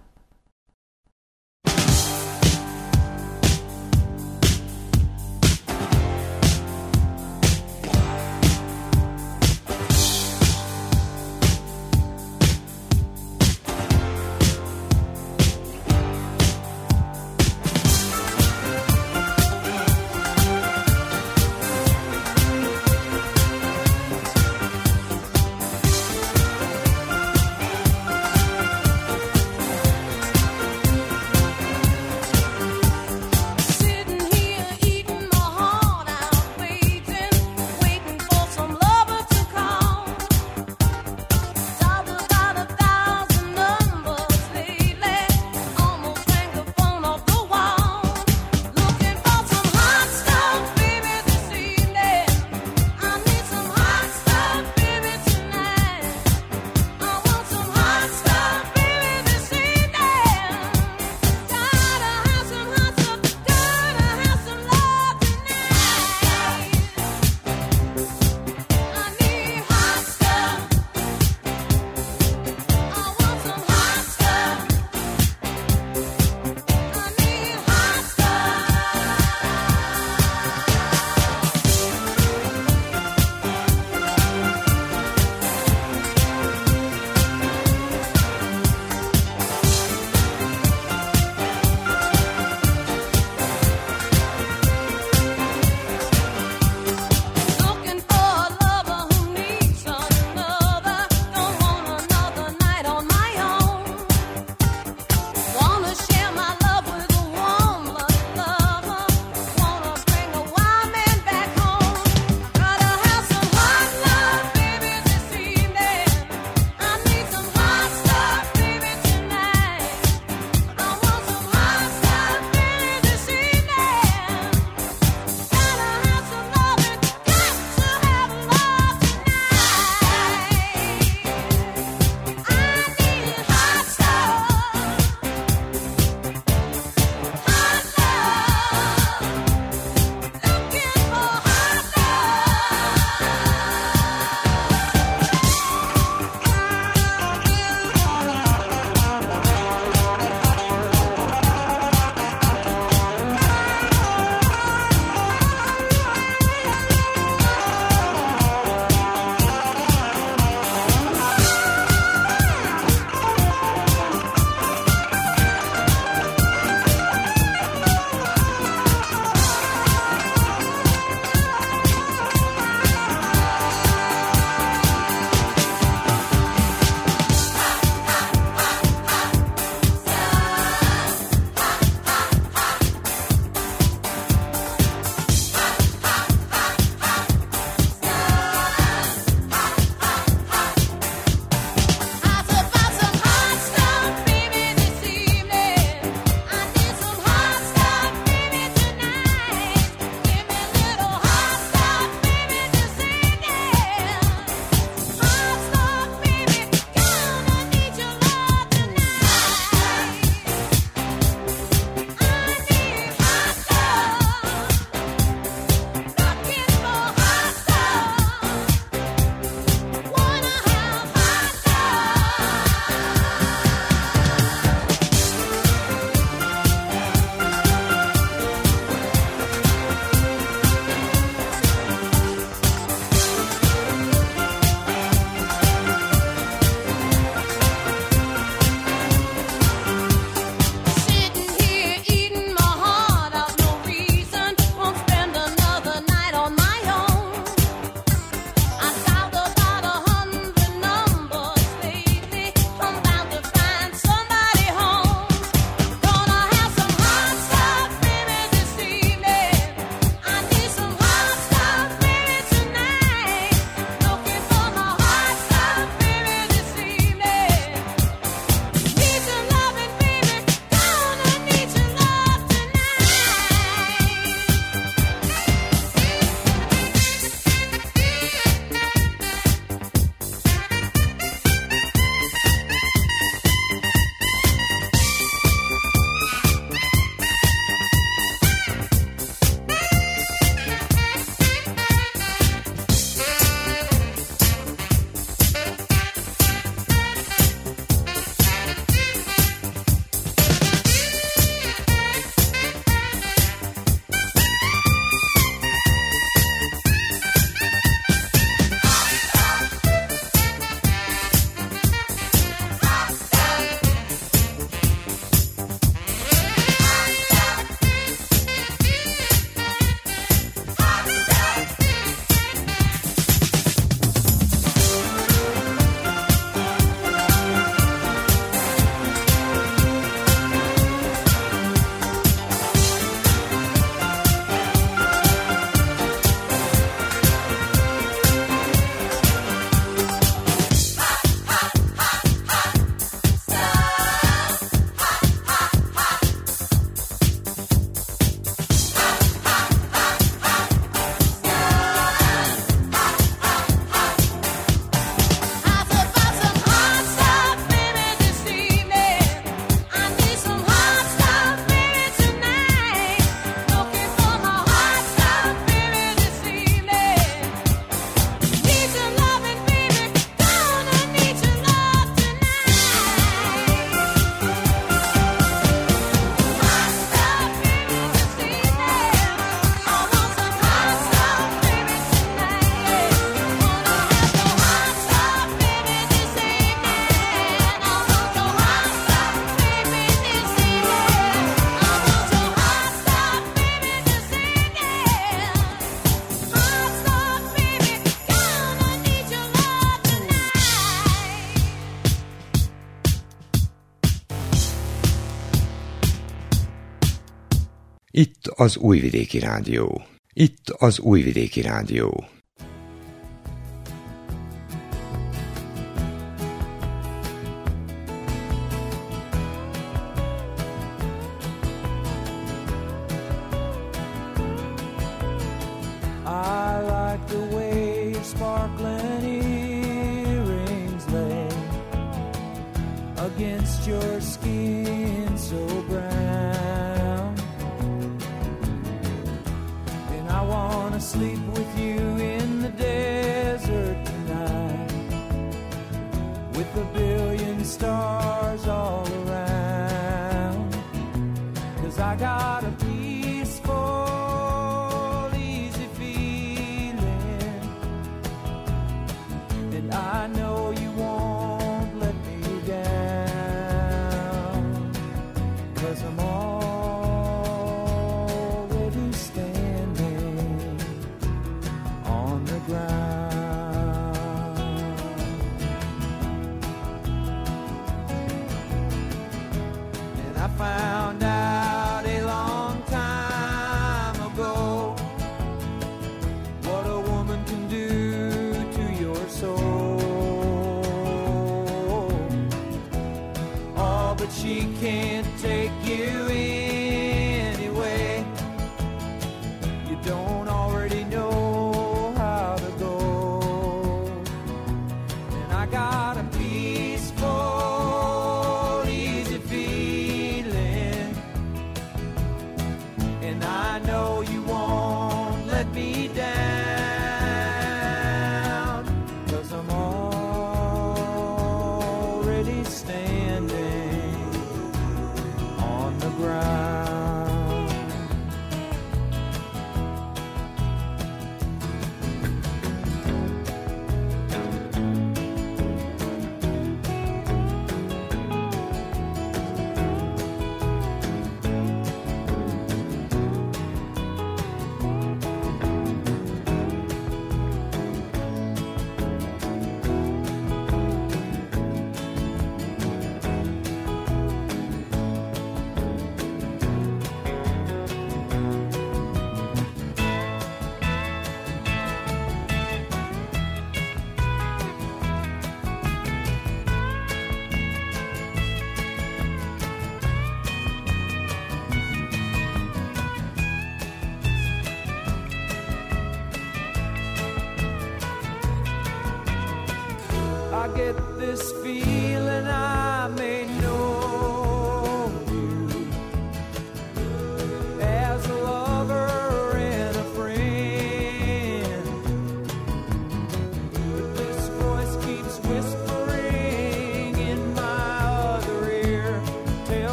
az Újvidéki Rádió. Itt az Újvidéki Rádió.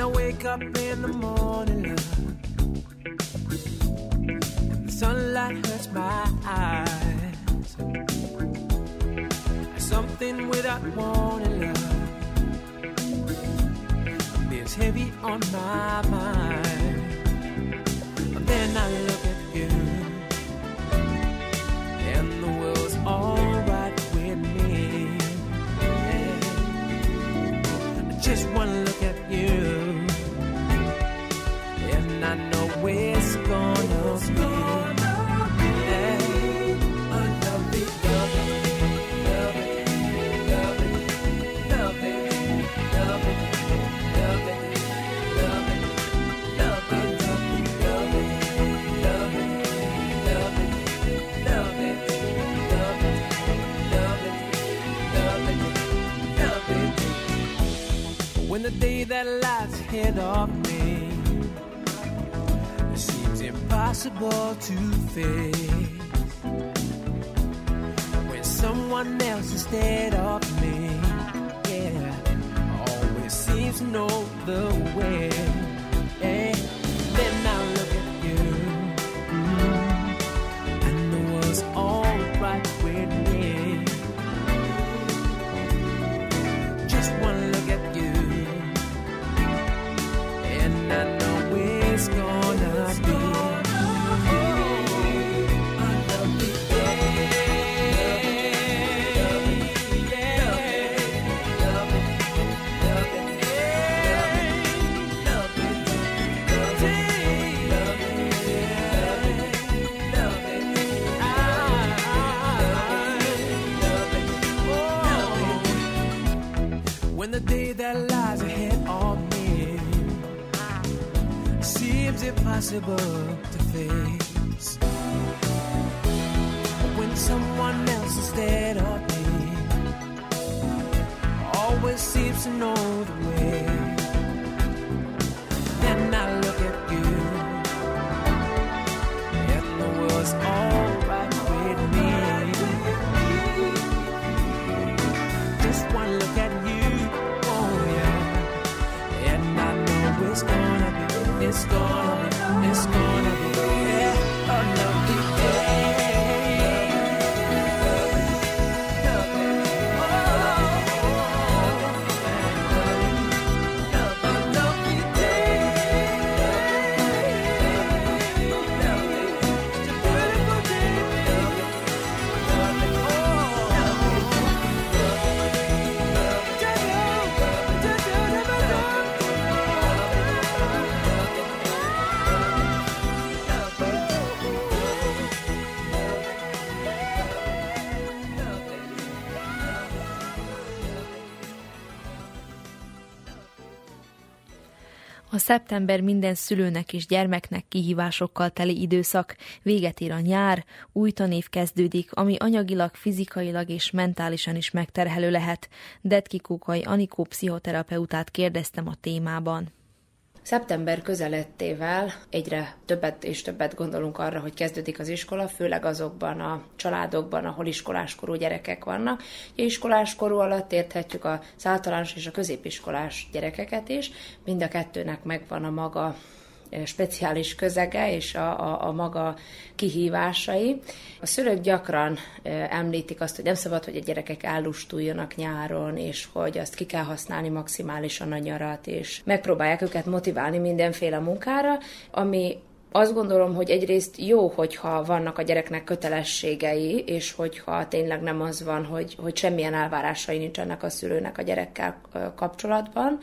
I wake up in the morning, love, and the sunlight hurts my eyes. Something without warning, love, is heavy on my mind. But then I look at you, and the world's alright with me. Just one look When the day that lights head off impossible to face, when someone else instead of me, yeah, always seems to know the way. That lies ahead of me seems impossible to face. When someone else instead of me always seems to know the szeptember minden szülőnek és gyermeknek kihívásokkal teli időszak, véget ér a nyár, új tanév kezdődik, ami anyagilag, fizikailag és mentálisan is megterhelő lehet. Detki Kókai Anikó pszichoterapeutát kérdeztem a témában. Szeptember közelettével egyre többet és többet gondolunk arra, hogy kezdődik az iskola, főleg azokban a családokban, ahol iskoláskorú gyerekek vannak. Ugye iskoláskorú alatt érthetjük az általános és a középiskolás gyerekeket is, mind a kettőnek megvan a maga speciális közege és a, a, a maga kihívásai. A szülők gyakran említik azt, hogy nem szabad, hogy a gyerekek ellustuljanak nyáron, és hogy azt ki kell használni maximálisan a nyarat, és megpróbálják őket motiválni mindenféle munkára, ami azt gondolom, hogy egyrészt jó, hogyha vannak a gyereknek kötelességei, és hogyha tényleg nem az van, hogy, hogy semmilyen elvárásai nincsenek a szülőnek a gyerekkel kapcsolatban,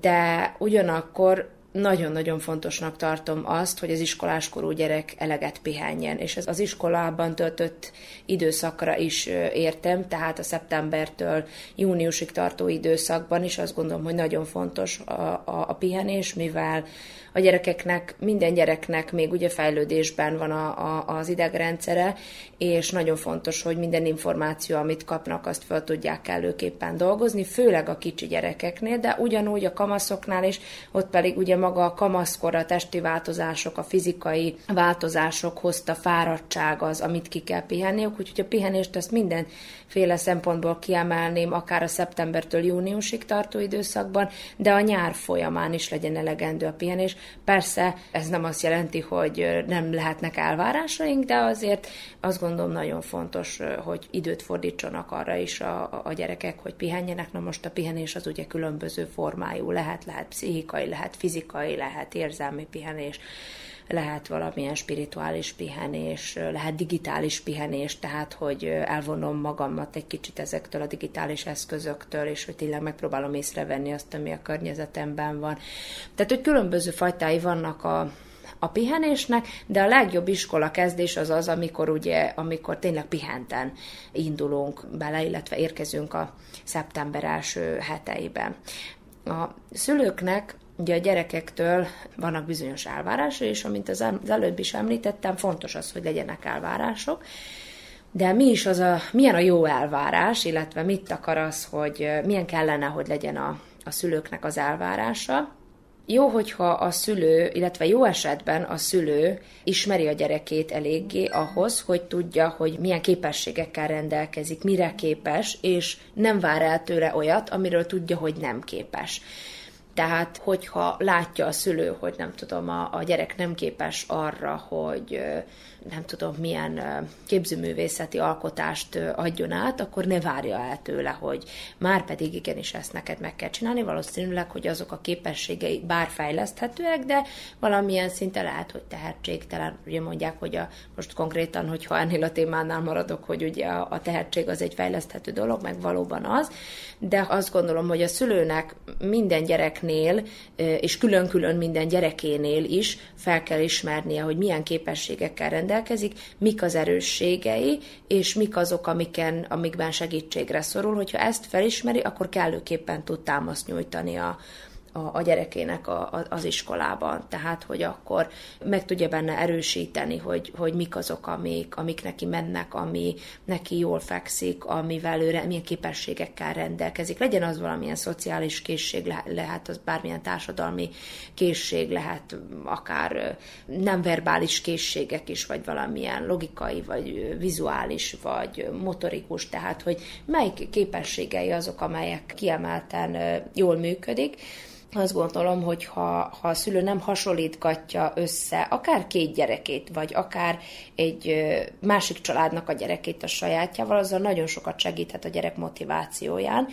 de ugyanakkor nagyon-nagyon fontosnak tartom azt, hogy az iskoláskorú gyerek eleget pihenjen, és ez az iskolában töltött időszakra is értem, tehát a szeptembertől júniusig tartó időszakban is azt gondolom, hogy nagyon fontos a, a, a pihenés, mivel a gyerekeknek, minden gyereknek még ugye fejlődésben van a, a, az idegrendszere, és nagyon fontos, hogy minden információ, amit kapnak, azt fel tudják előképpen dolgozni, főleg a kicsi gyerekeknél, de ugyanúgy a kamaszoknál is, ott pedig ugye maga a kamaszkor, a testi változások, a fizikai változások hozta fáradtság az, amit ki kell pihenniük, úgyhogy a pihenést ezt mindenféle szempontból kiemelném, akár a szeptembertől júniusig tartó időszakban, de a nyár folyamán is legyen elegendő a pihenés. Persze ez nem azt jelenti, hogy nem lehetnek elvárásaink, de azért azt gondolom nagyon fontos, hogy időt fordítsanak arra is a, a gyerekek, hogy pihenjenek. Na most a pihenés az ugye különböző formájú lehet, lehet pszichikai, lehet fizikai, lehet érzelmi pihenés lehet valamilyen spirituális pihenés, lehet digitális pihenés, tehát hogy elvonom magamat egy kicsit ezektől a digitális eszközöktől, és hogy tényleg megpróbálom észrevenni azt, ami a környezetemben van. Tehát, hogy különböző fajtái vannak a, a pihenésnek, de a legjobb iskola kezdés az az, amikor ugye, amikor tényleg pihenten indulunk bele, illetve érkezünk a szeptember első heteiben. A szülőknek Ugye a gyerekektől vannak bizonyos elvárásai, és amint az előbb is említettem, fontos az, hogy legyenek elvárások. De mi is az a, milyen a jó elvárás, illetve mit akar az, hogy milyen kellene, hogy legyen a, a szülőknek az elvárása. Jó, hogyha a szülő, illetve jó esetben a szülő ismeri a gyerekét eléggé ahhoz, hogy tudja, hogy milyen képességekkel rendelkezik, mire képes, és nem vár el tőle olyat, amiről tudja, hogy nem képes. Tehát, hogyha látja a szülő, hogy nem tudom, a, a gyerek nem képes arra, hogy nem tudom, milyen képzőművészeti alkotást adjon át, akkor ne várja el tőle, hogy már pedig igenis ezt neked meg kell csinálni. Valószínűleg, hogy azok a képességei bár fejleszthetőek, de valamilyen szinte lehet, hogy tehetségtelen. Ugye mondják, hogy a, most konkrétan, hogyha ennél a témánál maradok, hogy ugye a, a tehetség az egy fejleszthető dolog, meg valóban az, de azt gondolom, hogy a szülőnek minden gyereknél, és külön-külön minden gyerekénél is fel kell ismernie, hogy milyen képességekkel rendelkezik, mik az erősségei, és mik azok, amiken, amikben segítségre szorul. Hogyha ezt felismeri, akkor kellőképpen tud támaszt nyújtani a, a, a gyerekének a, a, az iskolában. Tehát, hogy akkor meg tudja benne erősíteni, hogy, hogy mik azok, amik, amik neki mennek, ami neki jól fekszik, amivel ő milyen képességekkel rendelkezik. Legyen az valamilyen szociális készség, lehet, lehet az bármilyen társadalmi készség, lehet akár nem verbális készségek is, vagy valamilyen logikai, vagy vizuális, vagy motorikus, tehát, hogy melyik képességei azok, amelyek kiemelten jól működik, azt gondolom, hogy ha, ha a szülő nem hasonlítgatja össze akár két gyerekét, vagy akár egy másik családnak a gyerekét a sajátjával, azzal nagyon sokat segíthet a gyerek motivációján,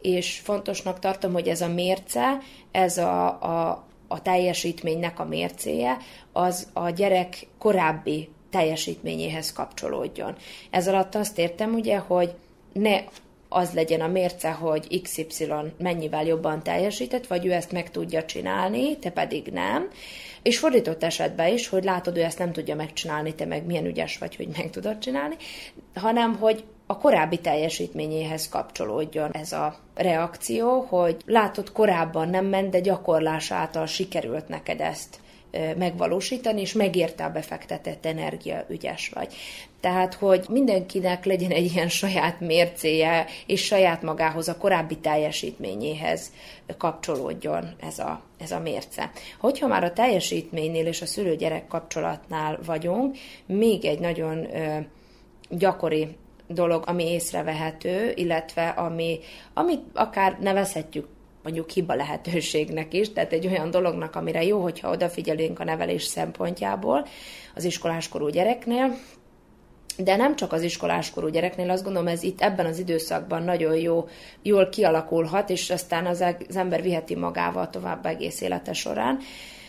és fontosnak tartom, hogy ez a mérce, ez a, a, a teljesítménynek a mércéje, az a gyerek korábbi teljesítményéhez kapcsolódjon. Ez alatt azt értem ugye, hogy ne az legyen a mérce, hogy XY mennyivel jobban teljesített, vagy ő ezt meg tudja csinálni, te pedig nem. És fordított esetben is, hogy látod, ő ezt nem tudja megcsinálni, te meg milyen ügyes vagy, hogy meg tudod csinálni, hanem hogy a korábbi teljesítményéhez kapcsolódjon ez a reakció, hogy látod korábban nem ment, de gyakorlás által sikerült neked ezt megvalósítani, és megérte a befektetett energia, ügyes vagy. Tehát, hogy mindenkinek legyen egy ilyen saját mércéje, és saját magához, a korábbi teljesítményéhez kapcsolódjon ez a, ez a mérce. Hogyha már a teljesítménynél és a szülő-gyerek kapcsolatnál vagyunk, még egy nagyon gyakori dolog, ami észrevehető, illetve ami, amit akár nevezhetjük mondjuk hiba lehetőségnek is, tehát egy olyan dolognak, amire jó, hogyha odafigyelünk a nevelés szempontjából az iskoláskorú gyereknél, de nem csak az iskoláskorú gyereknél, azt gondolom, ez itt ebben az időszakban nagyon jó, jól kialakulhat, és aztán az, az ember viheti magával tovább egész élete során,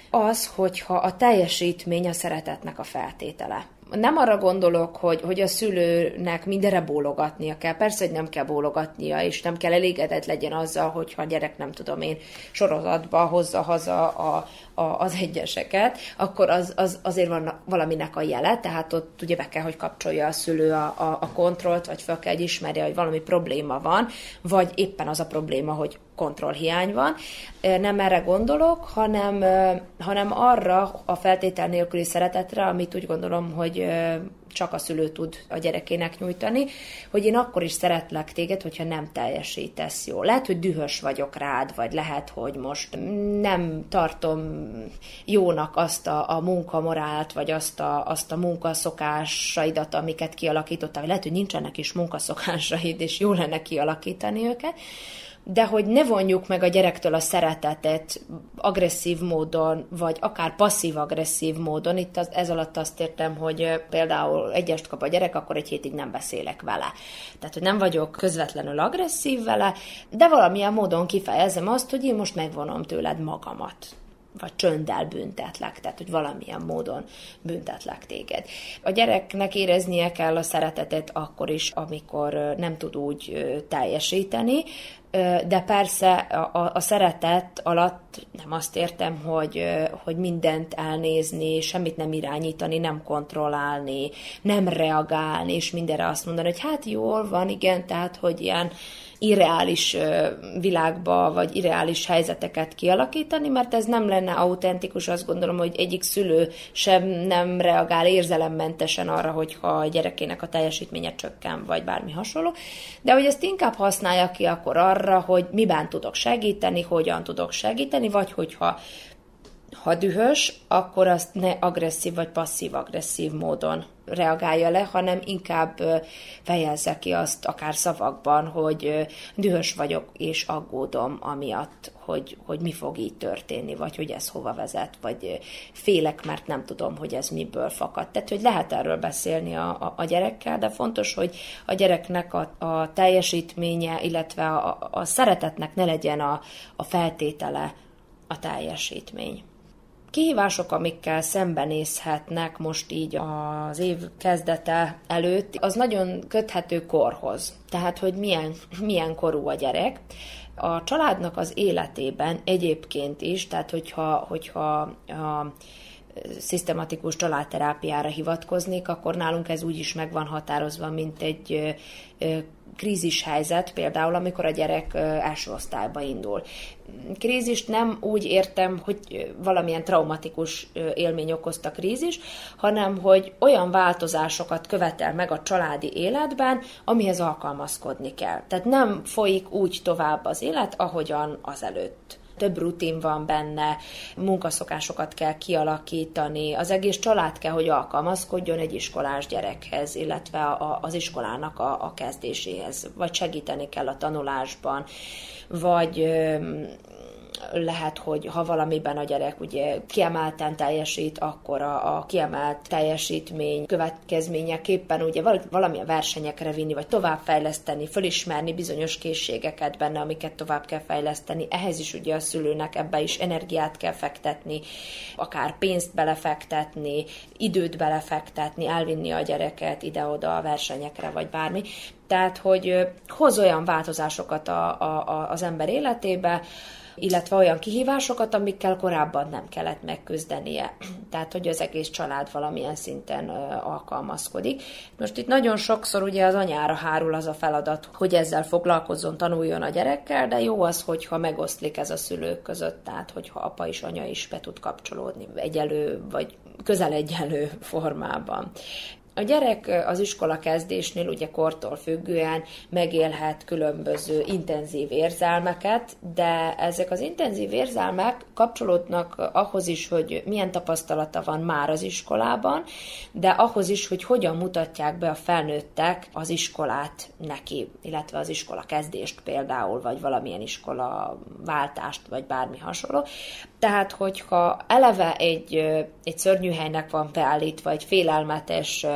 az, hogyha a teljesítmény a szeretetnek a feltétele nem arra gondolok, hogy, hogy a szülőnek mindenre bólogatnia kell. Persze, hogy nem kell bólogatnia, és nem kell elégedett legyen azzal, hogyha a gyerek, nem tudom én, sorozatba hozza haza a, a, az egyeseket, akkor az, az azért van valaminek a jele, tehát ott ugye be kell, hogy kapcsolja a szülő a, a, a kontrollt, vagy fel kell, hogy ismerje, hogy valami probléma van, vagy éppen az a probléma, hogy kontrollhiány van. Nem erre gondolok, hanem, hanem arra a feltétel nélküli szeretetre, amit úgy gondolom, hogy csak a szülő tud a gyerekének nyújtani, hogy én akkor is szeretlek téged, hogyha nem teljesítesz jól. Lehet, hogy dühös vagyok rád, vagy lehet, hogy most nem tartom jónak azt a, a munkamorált, vagy azt a, azt a munkaszokásaidat, amiket kialakítottál, vagy lehet, hogy nincsenek is munkaszokásaid, és jó lenne kialakítani őket, de hogy ne vonjuk meg a gyerektől a szeretetet agresszív módon, vagy akár passzív-agresszív módon. Itt az, ez alatt azt értem, hogy például egyest kap a gyerek, akkor egy hétig nem beszélek vele. Tehát, hogy nem vagyok közvetlenül agresszív vele, de valamilyen módon kifejezem azt, hogy én most megvonom tőled magamat vagy csönddel büntetlek, tehát hogy valamilyen módon büntetlek téged. A gyereknek éreznie kell a szeretetet akkor is, amikor nem tud úgy teljesíteni, de persze a, a, szeretet alatt nem azt értem, hogy, hogy mindent elnézni, semmit nem irányítani, nem kontrollálni, nem reagálni, és mindenre azt mondani, hogy hát jól van, igen, tehát, hogy ilyen irreális világba, vagy irreális helyzeteket kialakítani, mert ez nem lenne autentikus, azt gondolom, hogy egyik szülő sem nem reagál érzelemmentesen arra, hogyha a gyerekének a teljesítménye csökken, vagy bármi hasonló, de hogy ezt inkább használja ki akkor arra, hogy miben tudok segíteni, hogyan tudok segíteni, vagy hogyha ha dühös, akkor azt ne agresszív vagy passzív-agresszív módon reagálja le, hanem inkább fejezze ki azt akár szavakban, hogy dühös vagyok és aggódom amiatt, hogy, hogy mi fog így történni, vagy hogy ez hova vezet, vagy félek, mert nem tudom, hogy ez miből fakad. Tehát, hogy lehet erről beszélni a, a, a gyerekkel, de fontos, hogy a gyereknek a, a teljesítménye, illetve a, a szeretetnek ne legyen a, a feltétele a teljesítmény kihívások, amikkel szembenézhetnek most így az év kezdete előtt, az nagyon köthető korhoz. Tehát, hogy milyen, milyen korú a gyerek. A családnak az életében egyébként is, tehát hogyha, hogyha a szisztematikus családterápiára hivatkoznék, akkor nálunk ez úgy is meg van határozva, mint egy krízis helyzet, például amikor a gyerek első osztályba indul. Krízist nem úgy értem, hogy valamilyen traumatikus élmény okozta krízis, hanem hogy olyan változásokat követel meg a családi életben, amihez alkalmazkodni kell. Tehát nem folyik úgy tovább az élet, ahogyan azelőtt több rutin van benne, munkaszokásokat kell kialakítani, az egész család kell, hogy alkalmazkodjon egy iskolás gyerekhez, illetve a, az iskolának a, a kezdéséhez, vagy segíteni kell a tanulásban, vagy lehet, hogy ha valamiben a gyerek ugye kiemelten teljesít, akkor a, a kiemelt teljesítmény következményeképpen ugye valamilyen versenyekre vinni, vagy továbbfejleszteni, fölismerni bizonyos készségeket benne, amiket tovább kell fejleszteni. Ehhez is ugye a szülőnek ebbe is energiát kell fektetni, akár pénzt belefektetni, időt belefektetni, elvinni a gyereket ide-oda a versenyekre, vagy bármi. Tehát, hogy hoz olyan változásokat a, a, a, az ember életébe, illetve olyan kihívásokat, amikkel korábban nem kellett megküzdenie. Tehát, hogy az egész család valamilyen szinten alkalmazkodik. Most itt nagyon sokszor ugye az anyára hárul az a feladat, hogy ezzel foglalkozzon, tanuljon a gyerekkel, de jó az, hogyha megoszlik ez a szülők között, tehát hogyha apa és anya is be tud kapcsolódni egyelő vagy közel egyenlő formában. A gyerek az iskola kezdésnél ugye kortól függően megélhet különböző intenzív érzelmeket, de ezek az intenzív érzelmek kapcsolódnak ahhoz is, hogy milyen tapasztalata van már az iskolában, de ahhoz is, hogy hogyan mutatják be a felnőttek az iskolát neki, illetve az iskola kezdést például, vagy valamilyen iskola váltást, vagy bármi hasonló. Tehát, hogyha eleve egy, egy szörnyű helynek van beállítva, egy félelmetes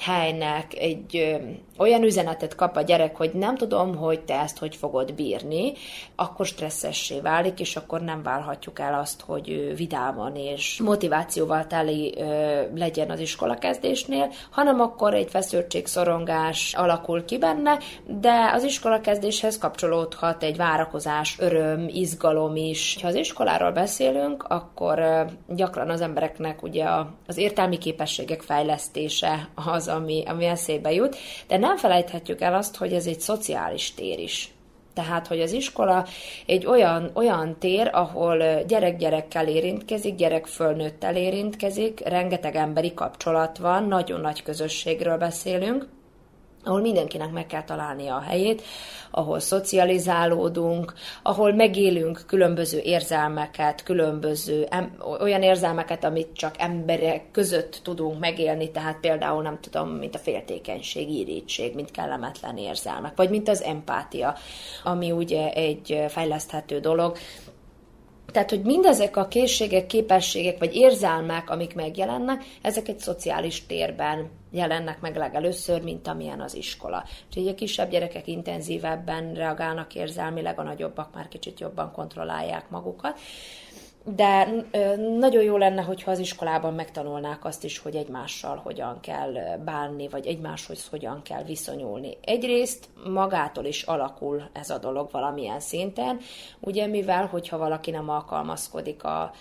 helynek egy ö, olyan üzenetet kap a gyerek, hogy nem tudom, hogy te ezt hogy fogod bírni, akkor stresszessé válik, és akkor nem válhatjuk el azt, hogy vidáman és motivációval teli ö, legyen az iskolakezdésnél, hanem akkor egy feszültségszorongás alakul ki benne, de az iskolakezdéshez kapcsolódhat egy várakozás, öröm, izgalom is. Ha az iskoláról beszélünk, akkor ö, gyakran az embereknek ugye az értelmi képességek fejlesztése az, ami, ami eszébe jut, de nem felejthetjük el azt, hogy ez egy szociális tér is. Tehát, hogy az iskola egy olyan, olyan tér, ahol gyerek gyerekkel érintkezik, gyerek fölnőttel érintkezik, rengeteg emberi kapcsolat van, nagyon nagy közösségről beszélünk, ahol mindenkinek meg kell találnia a helyét, ahol szocializálódunk, ahol megélünk különböző érzelmeket, különböző em, olyan érzelmeket, amit csak emberek között tudunk megélni, tehát például nem tudom, mint a féltékenység, irítség, mint kellemetlen érzelmek, vagy mint az empátia, ami ugye egy fejleszthető dolog, tehát, hogy mindezek a készségek, képességek vagy érzelmek, amik megjelennek, ezek egy szociális térben jelennek meg legelőször, mint amilyen az iskola. Úgyhogy a kisebb gyerekek intenzívebben reagálnak érzelmileg, a nagyobbak már kicsit jobban kontrollálják magukat de nagyon jó lenne, hogyha az iskolában megtanulnák azt is, hogy egymással hogyan kell bánni, vagy egymáshoz hogyan kell viszonyulni. Egyrészt magától is alakul ez a dolog valamilyen szinten, ugye mivel, hogyha valaki nem alkalmazkodik a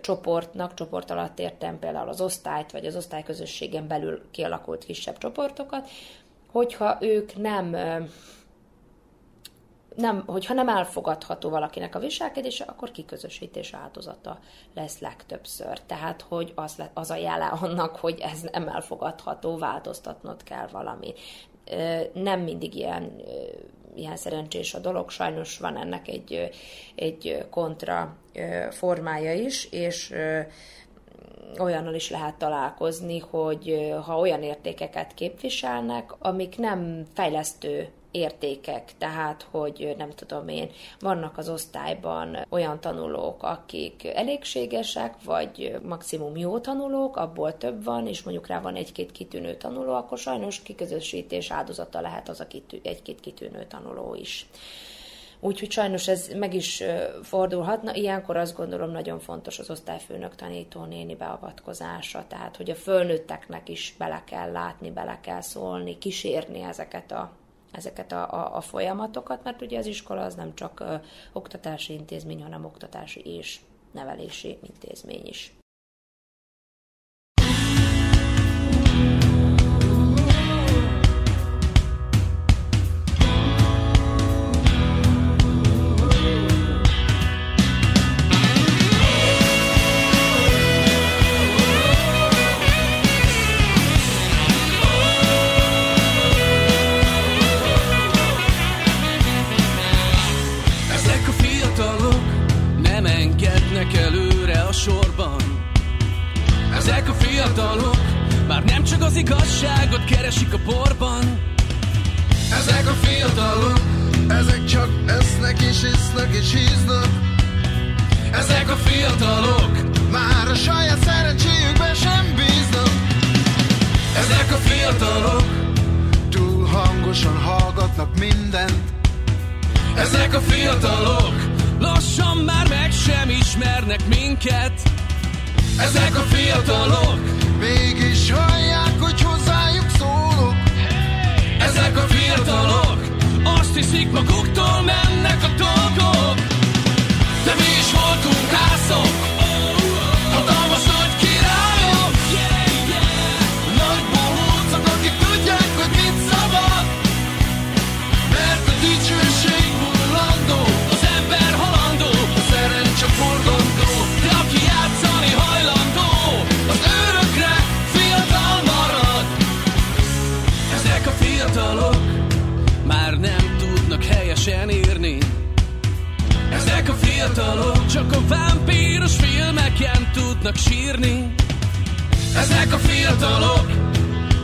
csoportnak, csoport alatt értem például az osztályt, vagy az osztályközösségen belül kialakult kisebb csoportokat, hogyha ők nem nem, hogyha nem elfogadható valakinek a viselkedése, akkor kiközösítés áldozata lesz legtöbbször. Tehát, hogy az, le, az a jele annak, hogy ez nem elfogadható, változtatnod kell valami. Nem mindig ilyen, ilyen szerencsés a dolog, sajnos van ennek egy, egy kontra formája is, és olyannal is lehet találkozni, hogy ha olyan értékeket képviselnek, amik nem fejlesztő értékek, tehát, hogy nem tudom én, vannak az osztályban olyan tanulók, akik elégségesek, vagy maximum jó tanulók, abból több van, és mondjuk rá van egy-két kitűnő tanuló, akkor sajnos kiközösítés áldozata lehet az a kitű, egy-két kitűnő tanuló is. Úgyhogy sajnos ez meg is fordulhatna. Ilyenkor azt gondolom nagyon fontos az osztályfőnök tanító néni beavatkozása, tehát hogy a fölnőtteknek is bele kell látni, bele kell szólni, kísérni ezeket a ezeket a, a, a folyamatokat, mert ugye az iskola az nem csak ö, oktatási intézmény, hanem oktatási és nevelési intézmény is. Fiatalok Már nem csak az igazságot keresik a porban. Ezek a fiatalok Ezek csak esznek és isznak és híznak Ezek a fiatalok Már a saját szerencséjükben sem bíznak. Ezek a fiatalok Túl hangosan hallgatnak mindent. Ezek a fiatalok Lassan már meg sem ismernek minket. Ezek a fiatalok. Mégis hallják, hogy hozzájuk szólok. Ezek a fiatalok. Azt hiszik maguktól mennek a dolgok. De mi is voltunk ászok tudnak sírni. Ezek a fiatalok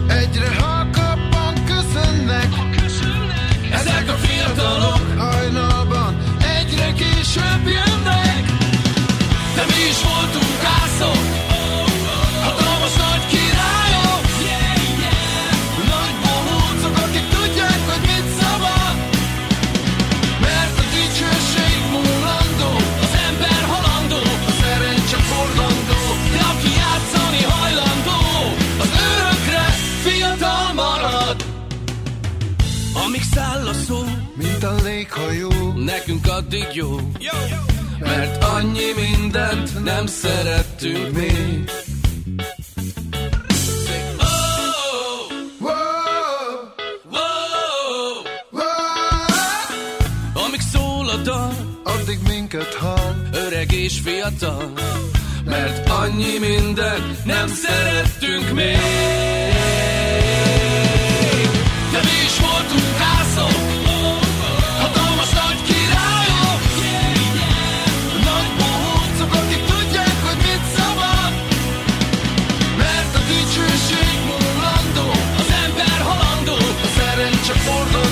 Egyre halkabban köszönnek. Ezek a fiatalok Hajnalban egyre később jönnek Mint a léghajó Nekünk addig jó Mert annyi mindent nem szerettünk még addig minket hall, öreg és fiatal, mert annyi mindent nem szerettünk még. De mi is voltunk házok, por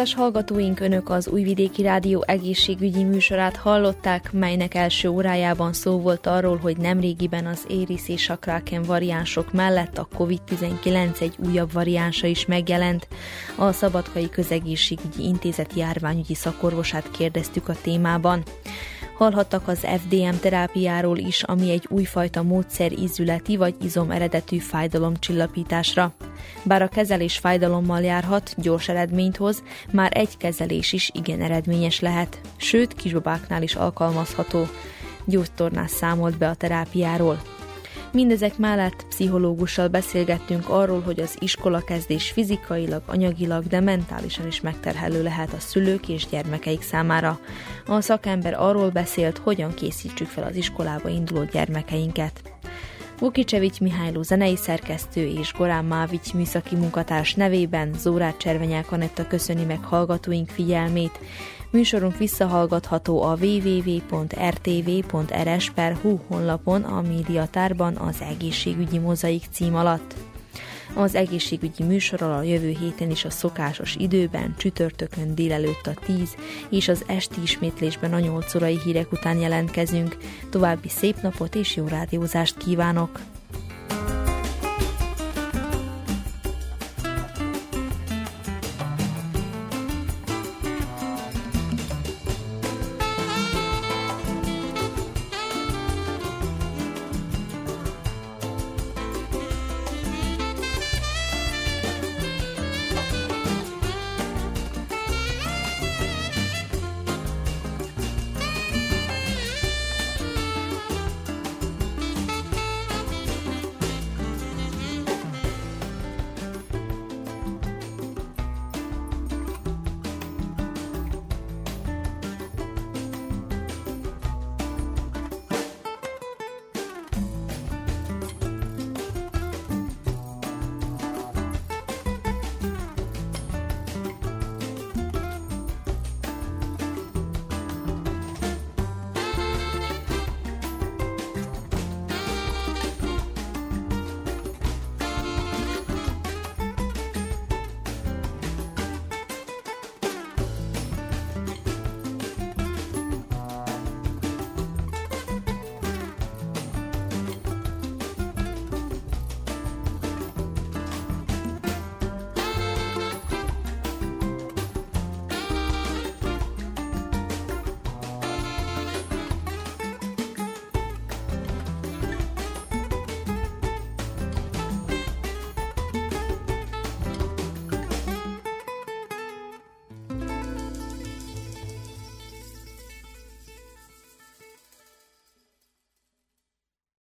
Kedves hallgatóink, Önök az Újvidéki Rádió egészségügyi műsorát hallották, melynek első órájában szó volt arról, hogy nemrégiben az Éris és a Kraken variánsok mellett a COVID-19 egy újabb variánsa is megjelent. A Szabadkai Közegészségügyi Intézet járványügyi szakorvosát kérdeztük a témában. Hallhattak az FDM terápiáról is, ami egy újfajta módszer ízületi vagy izom eredetű fájdalomcsillapításra. Bár a kezelés fájdalommal járhat, gyors eredményt hoz, már egy kezelés is igen eredményes lehet, sőt kisbabáknál is alkalmazható. Gyógytornász számolt be a terápiáról. Mindezek mellett pszichológussal beszélgettünk arról, hogy az iskolakezdés fizikailag, anyagilag, de mentálisan is megterhelő lehet a szülők és gyermekeik számára. A szakember arról beszélt, hogyan készítsük fel az iskolába induló gyermekeinket. Vukicevics Mihályló zenei szerkesztő és Gorán Mávics műszaki munkatárs nevében Zórát Cservenyák Anetta köszöni meg hallgatóink figyelmét. Műsorunk visszahallgatható a www.rtv.rs.hu honlapon a médiatárban az egészségügyi mozaik cím alatt. Az egészségügyi műsorral a jövő héten is a szokásos időben, csütörtökön délelőtt a 10 és az esti ismétlésben a 8 órai hírek után jelentkezünk. További szép napot és jó rádiózást kívánok!